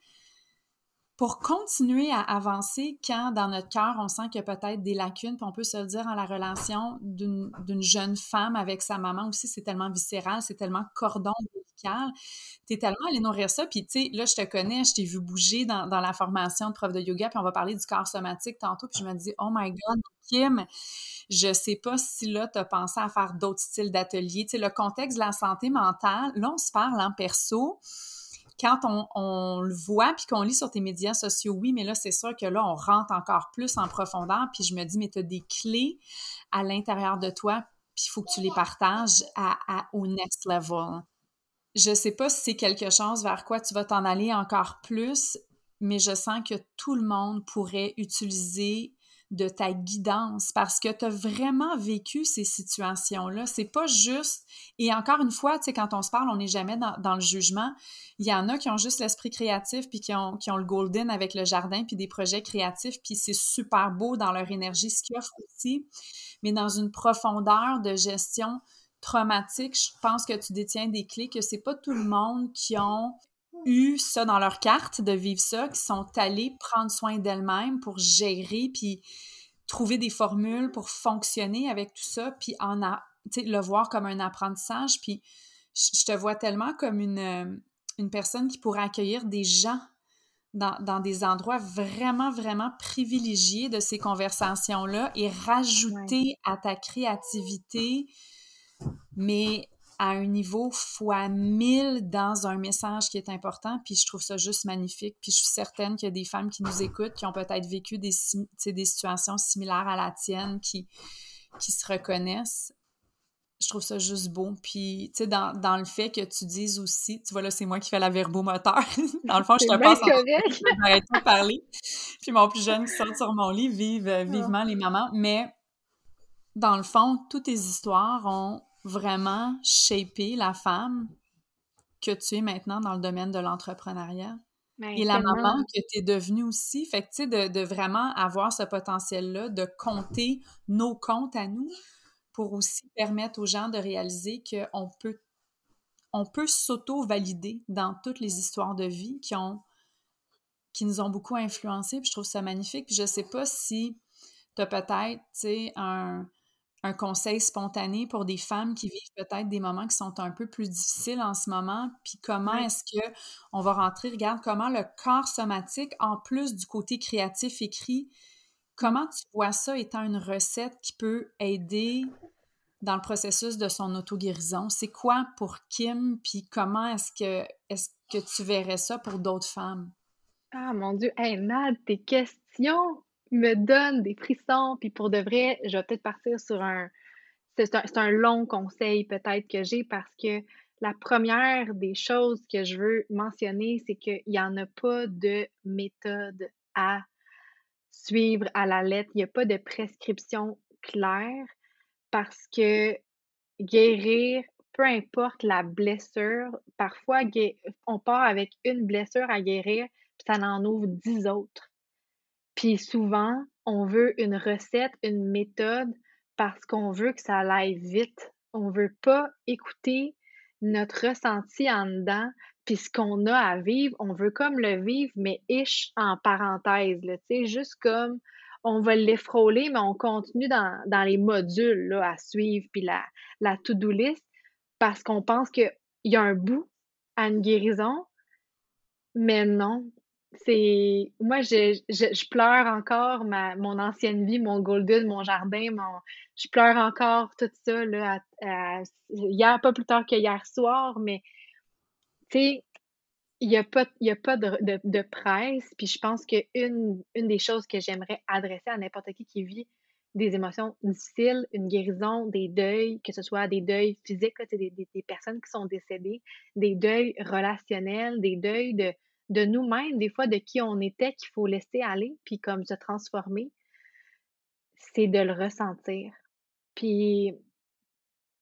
pour continuer à avancer quand dans notre cœur, on sent qu'il y a peut-être des lacunes, puis on peut se le dire en la relation d'une jeune femme avec sa maman aussi, c'est tellement viscéral, c'est tellement cordon médical. es tellement allé nourrir ça, puis tu sais, là, je te connais, je t'ai vu bouger dans, la formation de prof de yoga, puis on va parler du corps somatique tantôt, puis je me dis, oh my God, Kim, je sais pas si là, tu as pensé à faire d'autres styles d'ateliers. Tu sais, le contexte de la santé mentale, là, on se parle en perso, quand on, le voit puis qu'on lit sur tes médias sociaux, oui, mais là, c'est sûr que là, on rentre encore plus en profondeur. Puis je me dis, mais tu as des clés à l'intérieur de toi, puis il faut que tu les partages à, au next level. Je sais pas si c'est quelque chose vers quoi tu vas t'en aller encore plus, mais je sens que tout le monde pourrait utiliser de ta guidance parce que tu as vraiment vécu ces situations-là. C'est pas juste. Et encore une fois, tu sais, quand on se parle, on n'est jamais dans, le jugement. Il y en a qui ont juste l'esprit créatif puis qui ont, le golden avec le jardin puis des projets créatifs puis c'est super beau dans leur énergie, ce qu'ils offrent aussi. Mais dans une profondeur de gestion traumatique, je pense que tu détiens des clés que c'est pas tout le monde qui ont eu ça dans leur carte de vivre ça, qui sont allés prendre soin d'elles-mêmes pour gérer, puis trouver des formules pour fonctionner avec tout ça, puis en a, le voir comme un apprentissage. Puis je te vois tellement comme une, euh, une personne qui pourrait accueillir des gens dans, des endroits vraiment, vraiment privilégiés de ces conversations-là et rajouter à ta créativité, mais à un niveau fois mille dans un message qui est important. Puis je trouve ça juste magnifique. Puis je suis certaine qu'il y a des femmes qui nous écoutent, qui ont peut-être vécu des, des situations similaires à la tienne, qui, qui se reconnaissent je trouve ça juste beau. Puis, tu sais, dans, dans, le fait que tu dises aussi, tu vois, là, c'est moi qui fais la verbomoteur. [laughs] dans le fond, je te passe en j'arrête [laughs] de parler. Puis mon plus jeune qui sort sur mon lit, vive euh, vivement les mamans. Mais, dans le fond, toutes tes histoires ont vraiment shapé la femme que tu es maintenant dans le domaine de l'entrepreneuriat. Ben, Et la maman que tu es devenue aussi. Fait que, tu sais, de, de vraiment avoir ce potentiel-là, de compter nos comptes à nous pour aussi permettre aux gens de réaliser qu'on peut, on peut s'auto-valider dans toutes les histoires de vie qui, ont, qui nous ont beaucoup influencés. Puis je trouve ça magnifique. Puis je sais pas si tu as peut-être un, un conseil spontané pour des femmes qui vivent peut-être des moments qui sont un peu plus difficiles en ce moment, puis comment est-ce que on va rentrer, regarde comment le corps somatique, en plus du côté créatif écrit, Comment tu vois ça étant une recette qui peut aider dans le processus de son auto-guérison? C'est quoi pour Kim, puis comment est-ce que, est que tu verrais ça pour d'autres femmes? Ah mon Dieu, hey Nad, tes questions me donnent des frissons, puis pour de vrai, je vais peut-être partir sur un... C'est un, un, long conseil peut-être que j'ai parce que la première des choses que je veux mentionner, c'est qu'il n'y en a pas de méthode à suivre à la lettre. Il n'y a pas de prescription claire parce que guérir, peu importe la blessure, parfois on part avec une blessure à guérir, puis ça en ouvre dix autres. Puis souvent, on veut une recette, une méthode parce qu'on veut que ça aille vite. On veut pas écouter notre ressenti en dedans, puis ce qu'on a à vivre, on veut comme le vivre, mais ish en parenthèse, tu sais, juste comme on va l'effrôler, mais on continue dans, les modules à suivre, puis la, la to-do list, parce qu'on pense qu'il y a un bout à une guérison, mais non. C'est moi je, je, pleure encore ma mon ancienne vie, mon golden, mon jardin, mon je pleure encore tout ça là hier pas plus tard que hier soir, mais tu sais, il n'y a pas, y a pas de, de, presse. Puis je pense qu'une une des choses que j'aimerais adresser à n'importe qui qui vit des émotions difficiles, une guérison, des deuils, que ce soit des deuils physiques, des, des, personnes qui sont décédées, des deuils relationnels, des deuils de, de nous-mêmes, des fois de qui on était, qu'il faut laisser aller, puis comme se transformer, c'est de le ressentir. Puis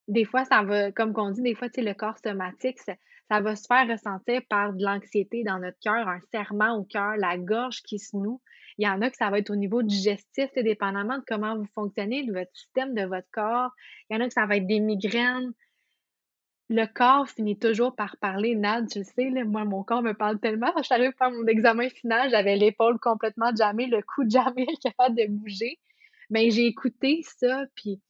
des fois, ça va, comme qu'on dit, des fois, le corps somatique, ça, ça va se faire ressentir par de l'anxiété dans notre cœur, un serrement au cœur, la gorge qui se noue. Il y en a que ça va être au niveau digestif, dépendamment de comment vous fonctionnez, de votre système, de votre corps. Il y en a que ça va être des migraines. Le corps finit toujours par parler. Nad, le sais, là, moi, mon corps me parle tellement. Je suis faire mon examen final, j'avais l'épaule complètement jammée, le cou [laughs] jammé, capable de bouger. Mais ben, j'ai écouté ça, puis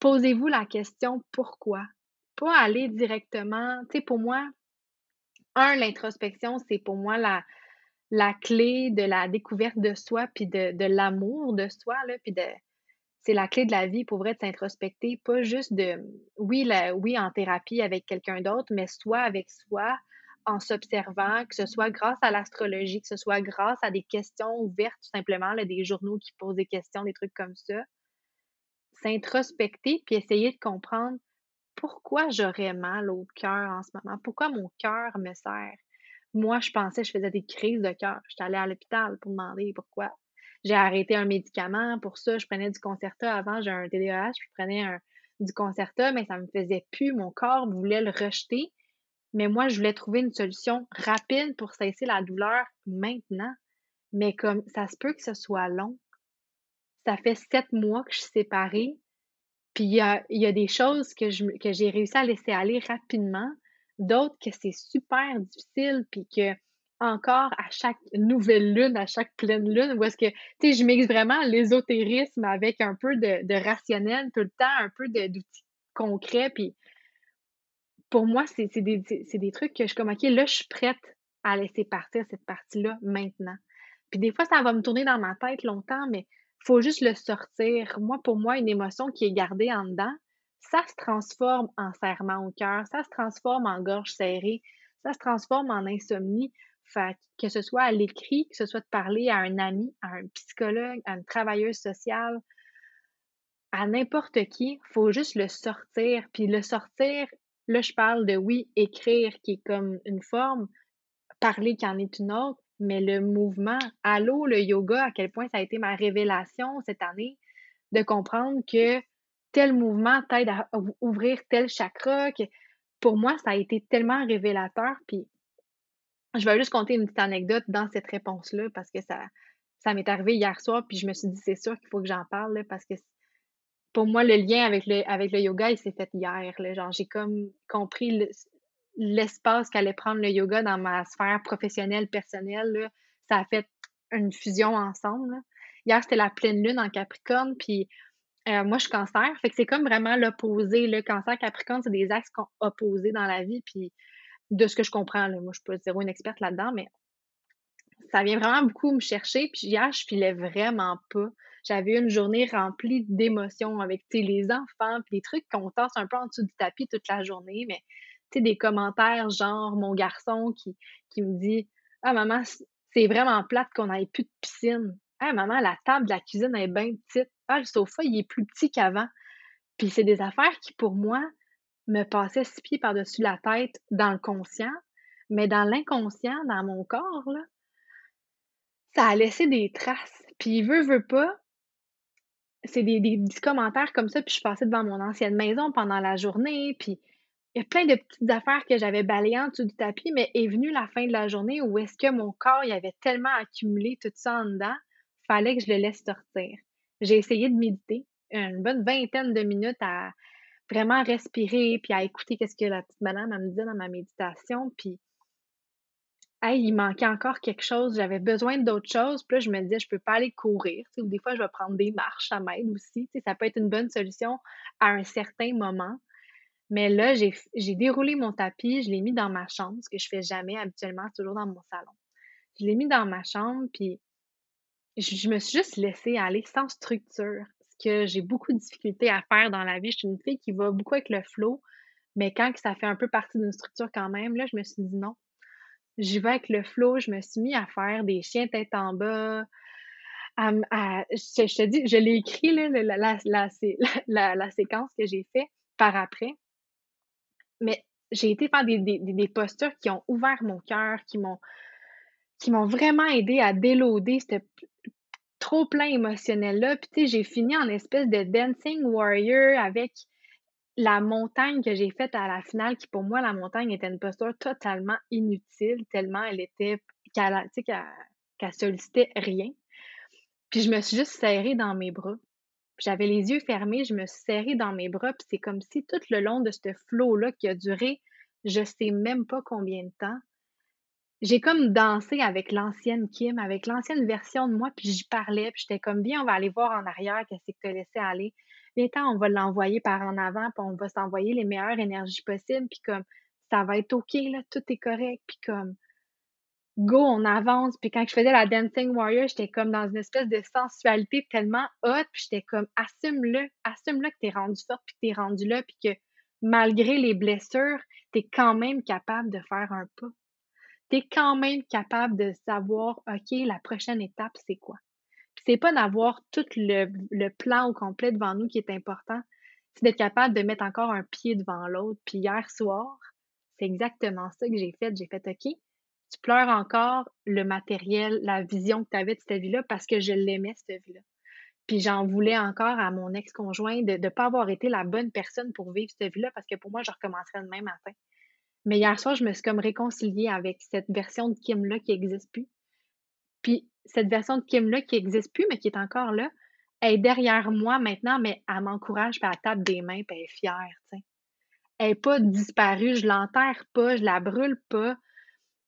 posez-vous la question pourquoi? Pas aller directement. Tu sais, pour moi, un, l'introspection, c'est pour moi la, la clé de la découverte de soi, puis de, de l'amour de soi, là, puis de. C'est la clé de la vie pour vrai de s'introspecter, pas juste de oui, la, oui, en thérapie avec quelqu'un d'autre, mais soit avec soi, en s'observant, que ce soit grâce à l'astrologie, que ce soit grâce à des questions ouvertes, tout simplement, là, des journaux qui posent des questions, des trucs comme ça s'introspecter puis essayer de comprendre pourquoi j'aurais mal au cœur en ce moment, pourquoi mon cœur me sert. Moi, je pensais je faisais des crises de cœur. J'étais allée à l'hôpital pour demander pourquoi. J'ai arrêté un médicament pour ça. Je prenais du Concerta avant, j'ai un TDAH, je prenais du Concerta, mais ça me faisait plus. Mon corps voulait le rejeter. Mais moi, je voulais trouver une solution rapide pour cesser la douleur maintenant. Mais comme ça se peut que ce soit long, ça fait sept mois que je suis séparée. Puis il y a, y a, des choses que, je, que j'ai réussi à laisser aller rapidement, d'autres que c'est super difficile, puis que encore à chaque nouvelle lune, à chaque pleine lune, où est-ce que, tu sais, je mixe vraiment l'ésotérisme avec un peu de, de, rationnel tout le temps, un peu d'outils concrets, puis pour moi, c'est des, des trucs que je suis comme, OK, là, je suis prête à laisser partir cette partie-là maintenant. Puis des fois, ça va me tourner dans ma tête longtemps, mais faut juste le sortir. Moi, pour moi, une émotion qui est gardée en dedans, ça se transforme en serrement au cœur, ça se transforme en gorge serrée, ça se transforme en insomnie. Que ce soit à l'écrit, que ce soit de parler à un ami, à un psychologue, à une travailleuse sociale, à n'importe qui, faut juste le sortir. Puis le sortir, là, je parle de oui, écrire qui est comme une forme, parler qui en est une autre, mais le mouvement, allô, le yoga, à quel point ça a été ma révélation cette année, de comprendre que tel mouvement t'aide à ouvrir tel chakra, que pour moi, ça a été tellement révélateur. Puis je vais juste compter une petite anecdote dans cette réponse-là parce que ça, m'est arrivé hier soir, puis je me suis dit, c'est sûr qu'il faut que j'en parle, parce que pour moi, le lien avec le, yoga, il s'est fait hier. Là. Genre, j'ai comme compris l'espace qu'allait prendre le yoga dans ma sphère professionnelle, personnelle. Ça a fait une fusion ensemble. Hier, c'était la pleine lune en Capricorne, puis euh, moi, je suis cancer. Fait que c'est comme vraiment l'opposé. Le cancer, Capricorne, c'est des axes opposés dans la vie, de ce que je comprends, là, moi, je suis pas zéro une experte là-dedans, mais ça vient vraiment beaucoup me chercher. Puis hier, je filais vraiment pas. J'avais une journée remplie d'émotions avec les enfants, puis des trucs qu'on tasse un peu en dessous du tapis toute la journée, mais des commentaires genre mon garçon qui, qui me dit Ah maman, c'est vraiment plate qu'on n'ait plus de piscine. Ah maman, la table de la cuisine est bien petite. Ah, le sofa, il est plus petit qu'avant. Puis c'est des affaires qui, pour moi, me passaient six pieds par-dessus la tête dans le conscient, mais dans l'inconscient, dans mon corps, là, ça a laissé des traces. Puis veut, veut pas, c'est des, des, petits commentaires comme ça, puis je passais devant mon ancienne maison pendant la journée, puis il y a plein de petites affaires que j'avais balayées en dessous du tapis, mais est venue la fin de la journée où est-ce que mon corps il avait tellement accumulé tout ça en dedans, fallait que je le laisse sortir. J'ai essayé de méditer une bonne vingtaine de minutes à vraiment respirer, puis à écouter qu'est-ce que la petite madame me disait dans ma méditation, puis il manquait encore quelque chose, j'avais besoin d'autre chose. Puis là, je me disais, je peux pas aller courir, ou des fois, je vais prendre des marches, ça m'aide aussi. ça peut être une bonne solution à un certain moment. Mais là, j'ai, déroulé mon tapis, je l'ai mis dans ma chambre, ce que je fais jamais habituellement, toujours dans mon salon. Je l'ai mis dans ma chambre, puis je, me suis juste laissée aller sans structure, ce que j'ai beaucoup de difficultés à faire dans la vie. Je suis une fille qui va beaucoup avec le flow, mais quand ça fait un peu partie d'une structure quand même, là, je me suis dit non, j'y vais avec le flow, je me suis mis à faire des chiens tête en bas. Je, te dis, je l'ai écrit, là, [laughs] la, séquence que j'ai fait par après. Mais j'ai été faire des, postures qui ont ouvert mon cœur, qui m'ont qui m'ont vraiment aidé à déloader ce trop plein émotionnel-là. Puis, tu sais, j'ai fini en espèce de dancing warrior avec la montagne que j'ai faite à la finale, qui pour moi, la montagne était une posture totalement inutile, tellement elle était, qu'elle qu'elle sollicitait rien. Puis je me suis juste serrée dans mes bras. J'avais les yeux fermés, je me suis serrée dans mes bras, puis c'est comme si tout le long de ce flot-là qui a duré, je sais même pas combien de temps, j'ai comme dansé avec l'ancienne Kim, avec l'ancienne version de moi, puis j'y parlais, puis j'étais comme bien, on va aller voir en arrière qu'est-ce que tu as laissé aller temps, on va l'envoyer par en avant, puis on va s'envoyer les meilleures énergies possibles, puis comme ça va être OK, là, tout est correct, puis comme go, on avance. Puis quand je faisais la Dancing Warrior, j'étais comme dans une espèce de sensualité tellement haute, puis j'étais comme assume-le, assume-le que t'es rendu forte, puis que t'es rendu là, puis que malgré les blessures, t'es quand même capable de faire un pas. T'es quand même capable de savoir, OK, la prochaine étape, c'est quoi? c'est pas d'avoir tout le, plan au complet devant nous qui est important, c'est d'être capable de mettre encore un pied devant l'autre. Puis hier soir, c'est exactement ça que j'ai fait. J'ai fait OK, tu pleures encore le matériel, la vision que tu avais de cette vie-là parce que je l'aimais, cette vie-là. Puis j'en voulais encore à mon ex-conjoint de ne pas avoir été la bonne personne pour vivre cette vie-là parce que pour moi, je recommencerais demain matin. Mais hier soir, je me suis comme réconciliée avec cette version de Kim-là qui n'existe plus. Puis cette version de Kim-là qui n'existe plus, mais qui est encore là, elle est derrière moi maintenant, mais elle m'encourage, puis elle tape des mains, puis elle est fière, tu. Elle n'est pas disparue, je l'enterre pas, je la brûle pas.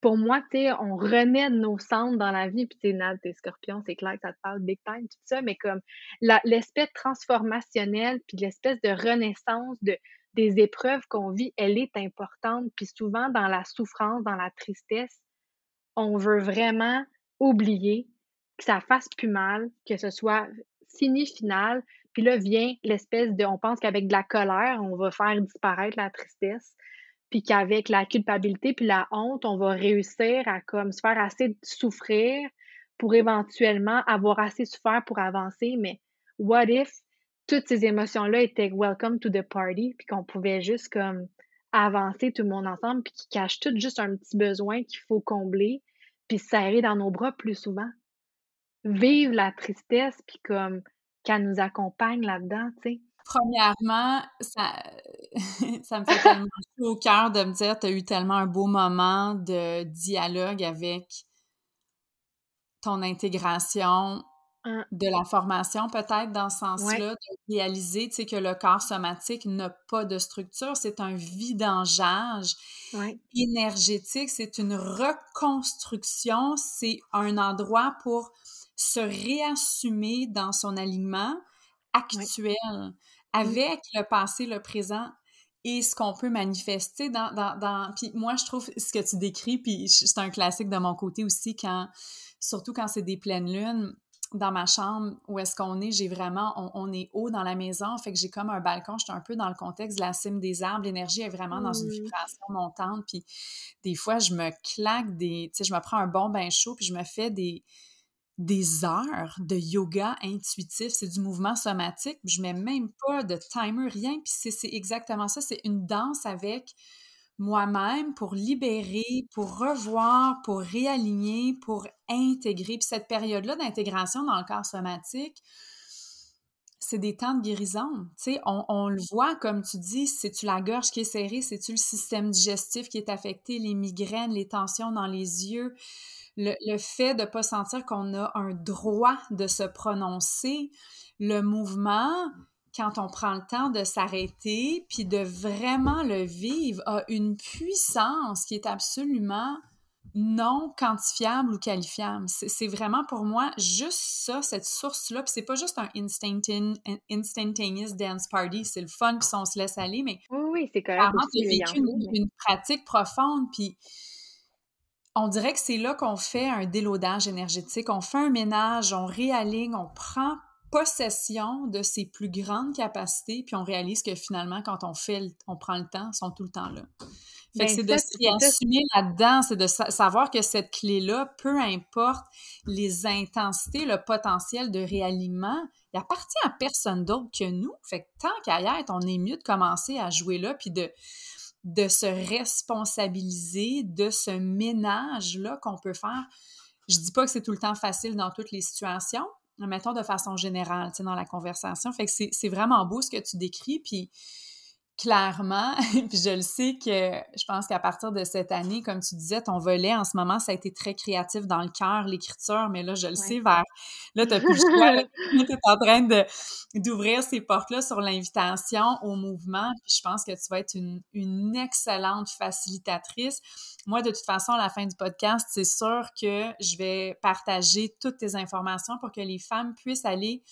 Pour moi, tu sais, on remet de nos cendres dans la vie, puis tu sais, tes scorpions, c'est clair que ça te parle big time, tout ça, mais comme l'espèce transformationnelle, puis l'espèce de renaissance de, des épreuves qu'on vit, elle est importante, puis souvent dans la souffrance, dans la tristesse, on veut vraiment oublier, que ça fasse plus mal, que ce soit fini, final. Puis là vient l'espèce de on pense qu'avec de la colère, on va faire disparaître la tristesse, puis qu'avec la culpabilité puis la honte, on va réussir à comme se faire assez souffrir pour éventuellement avoir assez souffert pour avancer. Mais what if toutes ces émotions-là étaient welcome to the party, puis qu'on pouvait juste comme avancer tout le monde ensemble, puis qui cachent tout juste un petit besoin qu'il faut combler, puis serrer dans nos bras plus souvent. Vivre la tristesse, puis comme qu'elle nous accompagne là-dedans, tu sais. Premièrement, ça, [laughs] ça me fait tellement [laughs] chaud au cœur de me dire tu as eu tellement un beau moment de dialogue avec ton intégration Hein. de la formation, peut-être dans ce sens-là, de réaliser que le corps somatique n'a pas de structure, c'est un vidangeage énergétique, c'est une reconstruction, c'est un endroit pour se réassumer dans son alignement actuel, avec le passé, le présent et ce qu'on peut manifester dans, dans, dans... Puis moi, je trouve ce que tu décris, puis c'est un classique de mon côté aussi, quand surtout quand c'est des pleines lunes, dans ma chambre où est-ce qu'on est, j'ai vraiment, on, est haut dans la maison, fait que j'ai comme un balcon, je suis un peu dans le contexte de la cime des arbres, l'énergie est vraiment dans une mmh. vibration montante, puis des fois, je me claque des, tu sais, je me prends un bon bain chaud, puis je me fais des, des heures de yoga intuitif, c'est du mouvement somatique, je mets même pas de timer, rien, puis c'est exactement ça, c'est une danse avec moi-même pour libérer, pour revoir, pour réaligner, pour intégrer. Puis cette période-là d'intégration dans le corps somatique, c'est des temps de guérison. Tu sais, on, le voit, comme tu dis, c'est-tu la gorge qui est serrée, c'est-tu le système digestif qui est affecté, les migraines, les tensions dans les yeux, le, le fait de ne pas sentir qu'on a un droit de se prononcer, le mouvement, quand on prend le temps de s'arrêter puis de vraiment le vivre, a une puissance qui est absolument non quantifiable ou qualifiable. C'est vraiment pour moi juste ça, cette source-là. Puis c'est pas juste un instantaneous dance party, c'est le fun puis on se laisse aller, mais oui, oui c'est correct. c'est vécu une, pratique profonde puis on dirait que c'est là qu'on fait un délodage énergétique, on fait un ménage, on réaligne, on prend possession de ses plus grandes capacités, puis on réalise que finalement, quand on fait, on prend le temps, ils sont tout le temps là. Fait que ben, c'est de s'assumer là-dedans, c'est de savoir que cette clé-là, peu importe les intensités, le potentiel de réalignement, il appartient à personne d'autre que nous. Fait que tant qu'à y être, on est mieux de commencer à jouer là, puis de, de se responsabiliser de ce ménage-là qu'on peut faire. Je dis pas que c'est tout le temps facile dans toutes les situations, mettons de façon générale, tu sais, dans la conversation. Fait que c'est vraiment beau ce que tu décris, puis clairement, [laughs] puis je le sais que je pense qu'à partir de cette année, comme tu disais, ton volet en ce moment, ça a été très créatif dans le cœur, l'écriture, mais là, je le sais, vers là, tu plus le [laughs] tu es en train d'ouvrir ces portes-là sur l'invitation au mouvement, puis je pense que tu vas être une, une excellente facilitatrice. Moi, de toute façon, à la fin du podcast, c'est sûr que je vais partager toutes tes informations pour que les femmes puissent aller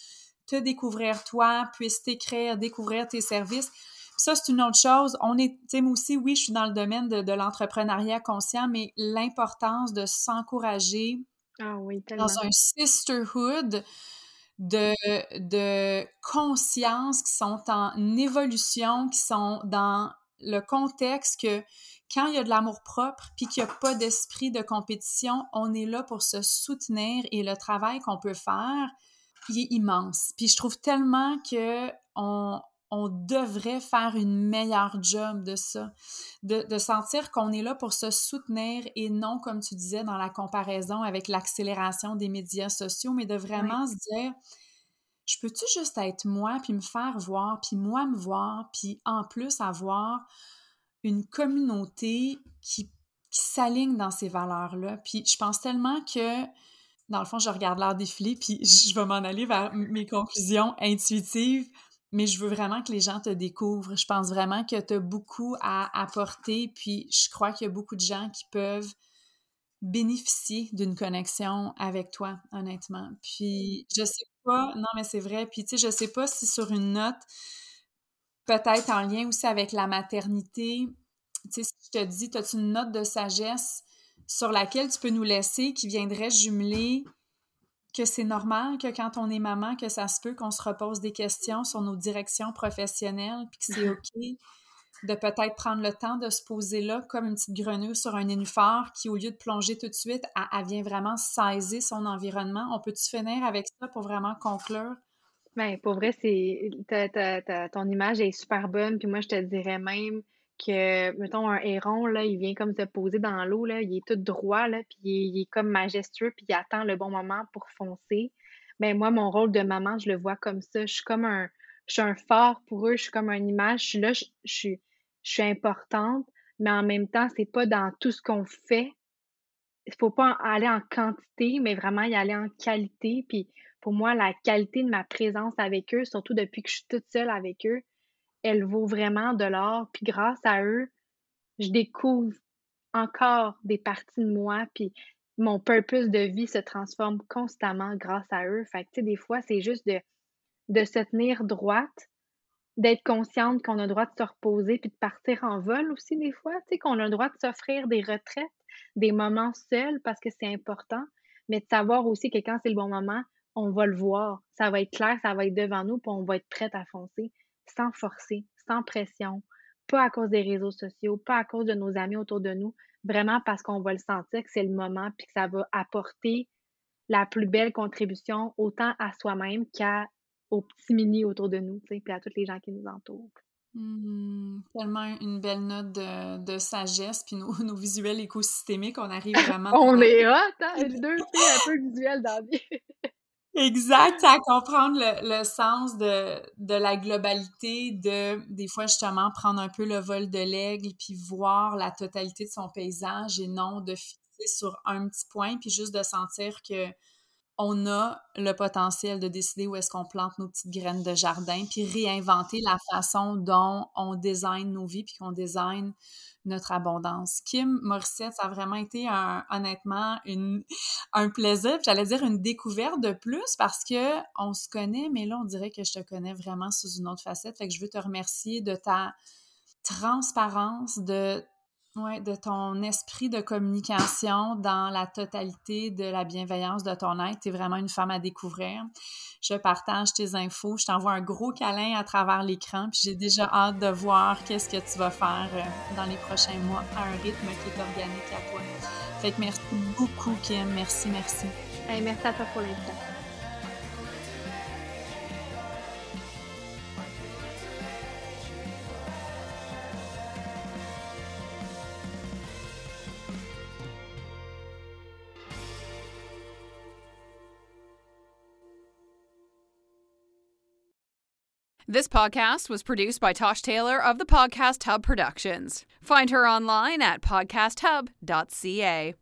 te découvrir toi, puissent t'écrire, découvrir tes services ça, c'est une autre chose. On est, moi aussi, oui, je suis dans le domaine de, l'entrepreneuriat conscient, mais l'importance de s'encourager ah dans un sisterhood de, de conscience qui sont en évolution, qui sont dans le contexte que quand il y a de l'amour propre puis qu'il n'y a pas d'esprit de compétition, on est là pour se soutenir et le travail qu'on peut faire, il est immense. Puis je trouve tellement que on, on devrait faire une meilleure job de ça, de, sentir qu'on est là pour se soutenir et non, comme tu disais, dans la comparaison avec l'accélération des médias sociaux, mais de vraiment se dire, je peux-tu juste être moi, puis me faire voir, puis moi me voir, puis en plus avoir une communauté qui, qui s'aligne dans ces valeurs-là? Puis je pense tellement que dans le fond, je regarde l'art défiler, puis [laughs] je vais m'en aller vers mes conclusions intuitives mais je veux vraiment que les gens te découvrent. Je pense vraiment que tu as beaucoup à apporter, puis je crois qu'il y a beaucoup de gens qui peuvent bénéficier d'une connexion avec toi, honnêtement. Puis je sais pas, non mais c'est vrai, puis tu sais, je sais pas si sur une note, peut-être en lien aussi avec la maternité, tu sais, si je te dis, as-tu une note de sagesse sur laquelle tu peux nous laisser qui viendrait jumeler que c'est normal que quand on est maman, que ça se peut qu'on se repose des questions sur nos directions professionnelles, puis que c'est [laughs] OK de peut-être prendre le temps de se poser là comme une petite grenouille sur un nénuphar qui, au lieu de plonger tout de suite, elle, vient vraiment saisir son environnement. On peut-tu finir avec ça pour vraiment conclure? Bien, pour vrai, c'est ton image est super bonne. Puis moi, je te dirais même que, mettons, un héron, il vient comme se poser dans l'eau, là, il est tout droit, là, puis il est, comme majestueux, puis il attend le bon moment pour foncer. Mais moi, mon rôle de maman, je le vois comme ça. Je suis comme un, je suis un phare pour eux, je suis comme une image. Je suis là, je, suis, je suis importante, mais en même temps, c'est pas dans tout ce qu'on fait. Il faut pas aller en quantité, mais vraiment y aller en qualité. Puis pour moi, la qualité de ma présence avec eux, surtout depuis que je suis toute seule avec eux, elle vaut vraiment de l'or. Puis grâce à eux, je découvre encore des parties de moi. Puis mon purpose de vie se transforme constamment grâce à eux. Fait que, tu sais, des fois, c'est juste de, se tenir droite, d'être consciente qu'on a le droit de se reposer puis de partir en vol aussi, des fois. Tu sais, qu'on a le droit de s'offrir des retraites, des moments seuls parce que c'est important. Mais de savoir aussi que quand c'est le bon moment, on va le voir. Ça va être clair, ça va être devant nous, puis on va être prête à foncer sans forcer, sans pression, pas à cause des réseaux sociaux, pas à cause de nos amis autour de nous, vraiment parce qu'on va le sentir que c'est le moment puis que ça va apporter la plus belle contribution autant à soi-même qu'à aux petits mini autour de nous, puis à tous les gens qui nous entourent. Mmh, tellement une belle note de, sagesse, puis nos, [laughs] nos, visuels écosystémiques, on arrive vraiment... [laughs] on est hot, hein? Les deux un peu visuels dans la vie. [laughs] Exact, à comprendre le, sens de, de, la globalité, de des fois justement prendre un peu le vol de l'aigle, puis voir la totalité de son paysage et non de fixer sur un petit point, puis juste de sentir que on a le potentiel de décider où est-ce qu'on plante nos petites graines de jardin, puis réinventer la façon dont on design nos vies, puis qu'on design notre abondance. Kim Morissette, ça a vraiment été un, honnêtement [laughs] un plaisir, j'allais dire une découverte de plus parce que on se connaît, mais là, on dirait que je te connais vraiment sous une autre facette. Fait que je veux te remercier de ta transparence, de Ouais, de ton esprit de communication dans la totalité de la bienveillance de ton être. Tu es vraiment une femme à découvrir. Je partage tes infos. Je t'envoie un gros câlin à travers l'écran. Puis j'ai déjà hâte de voir qu'est-ce que tu vas faire euh, dans les prochains mois à un rythme qui est organique à toi. Fait merci beaucoup, Kim. Merci, merci. merci à toi pour l'invitation. This podcast was produced by Tosh Taylor of the Podcast Hub Productions. Find her online at podcasthub.ca.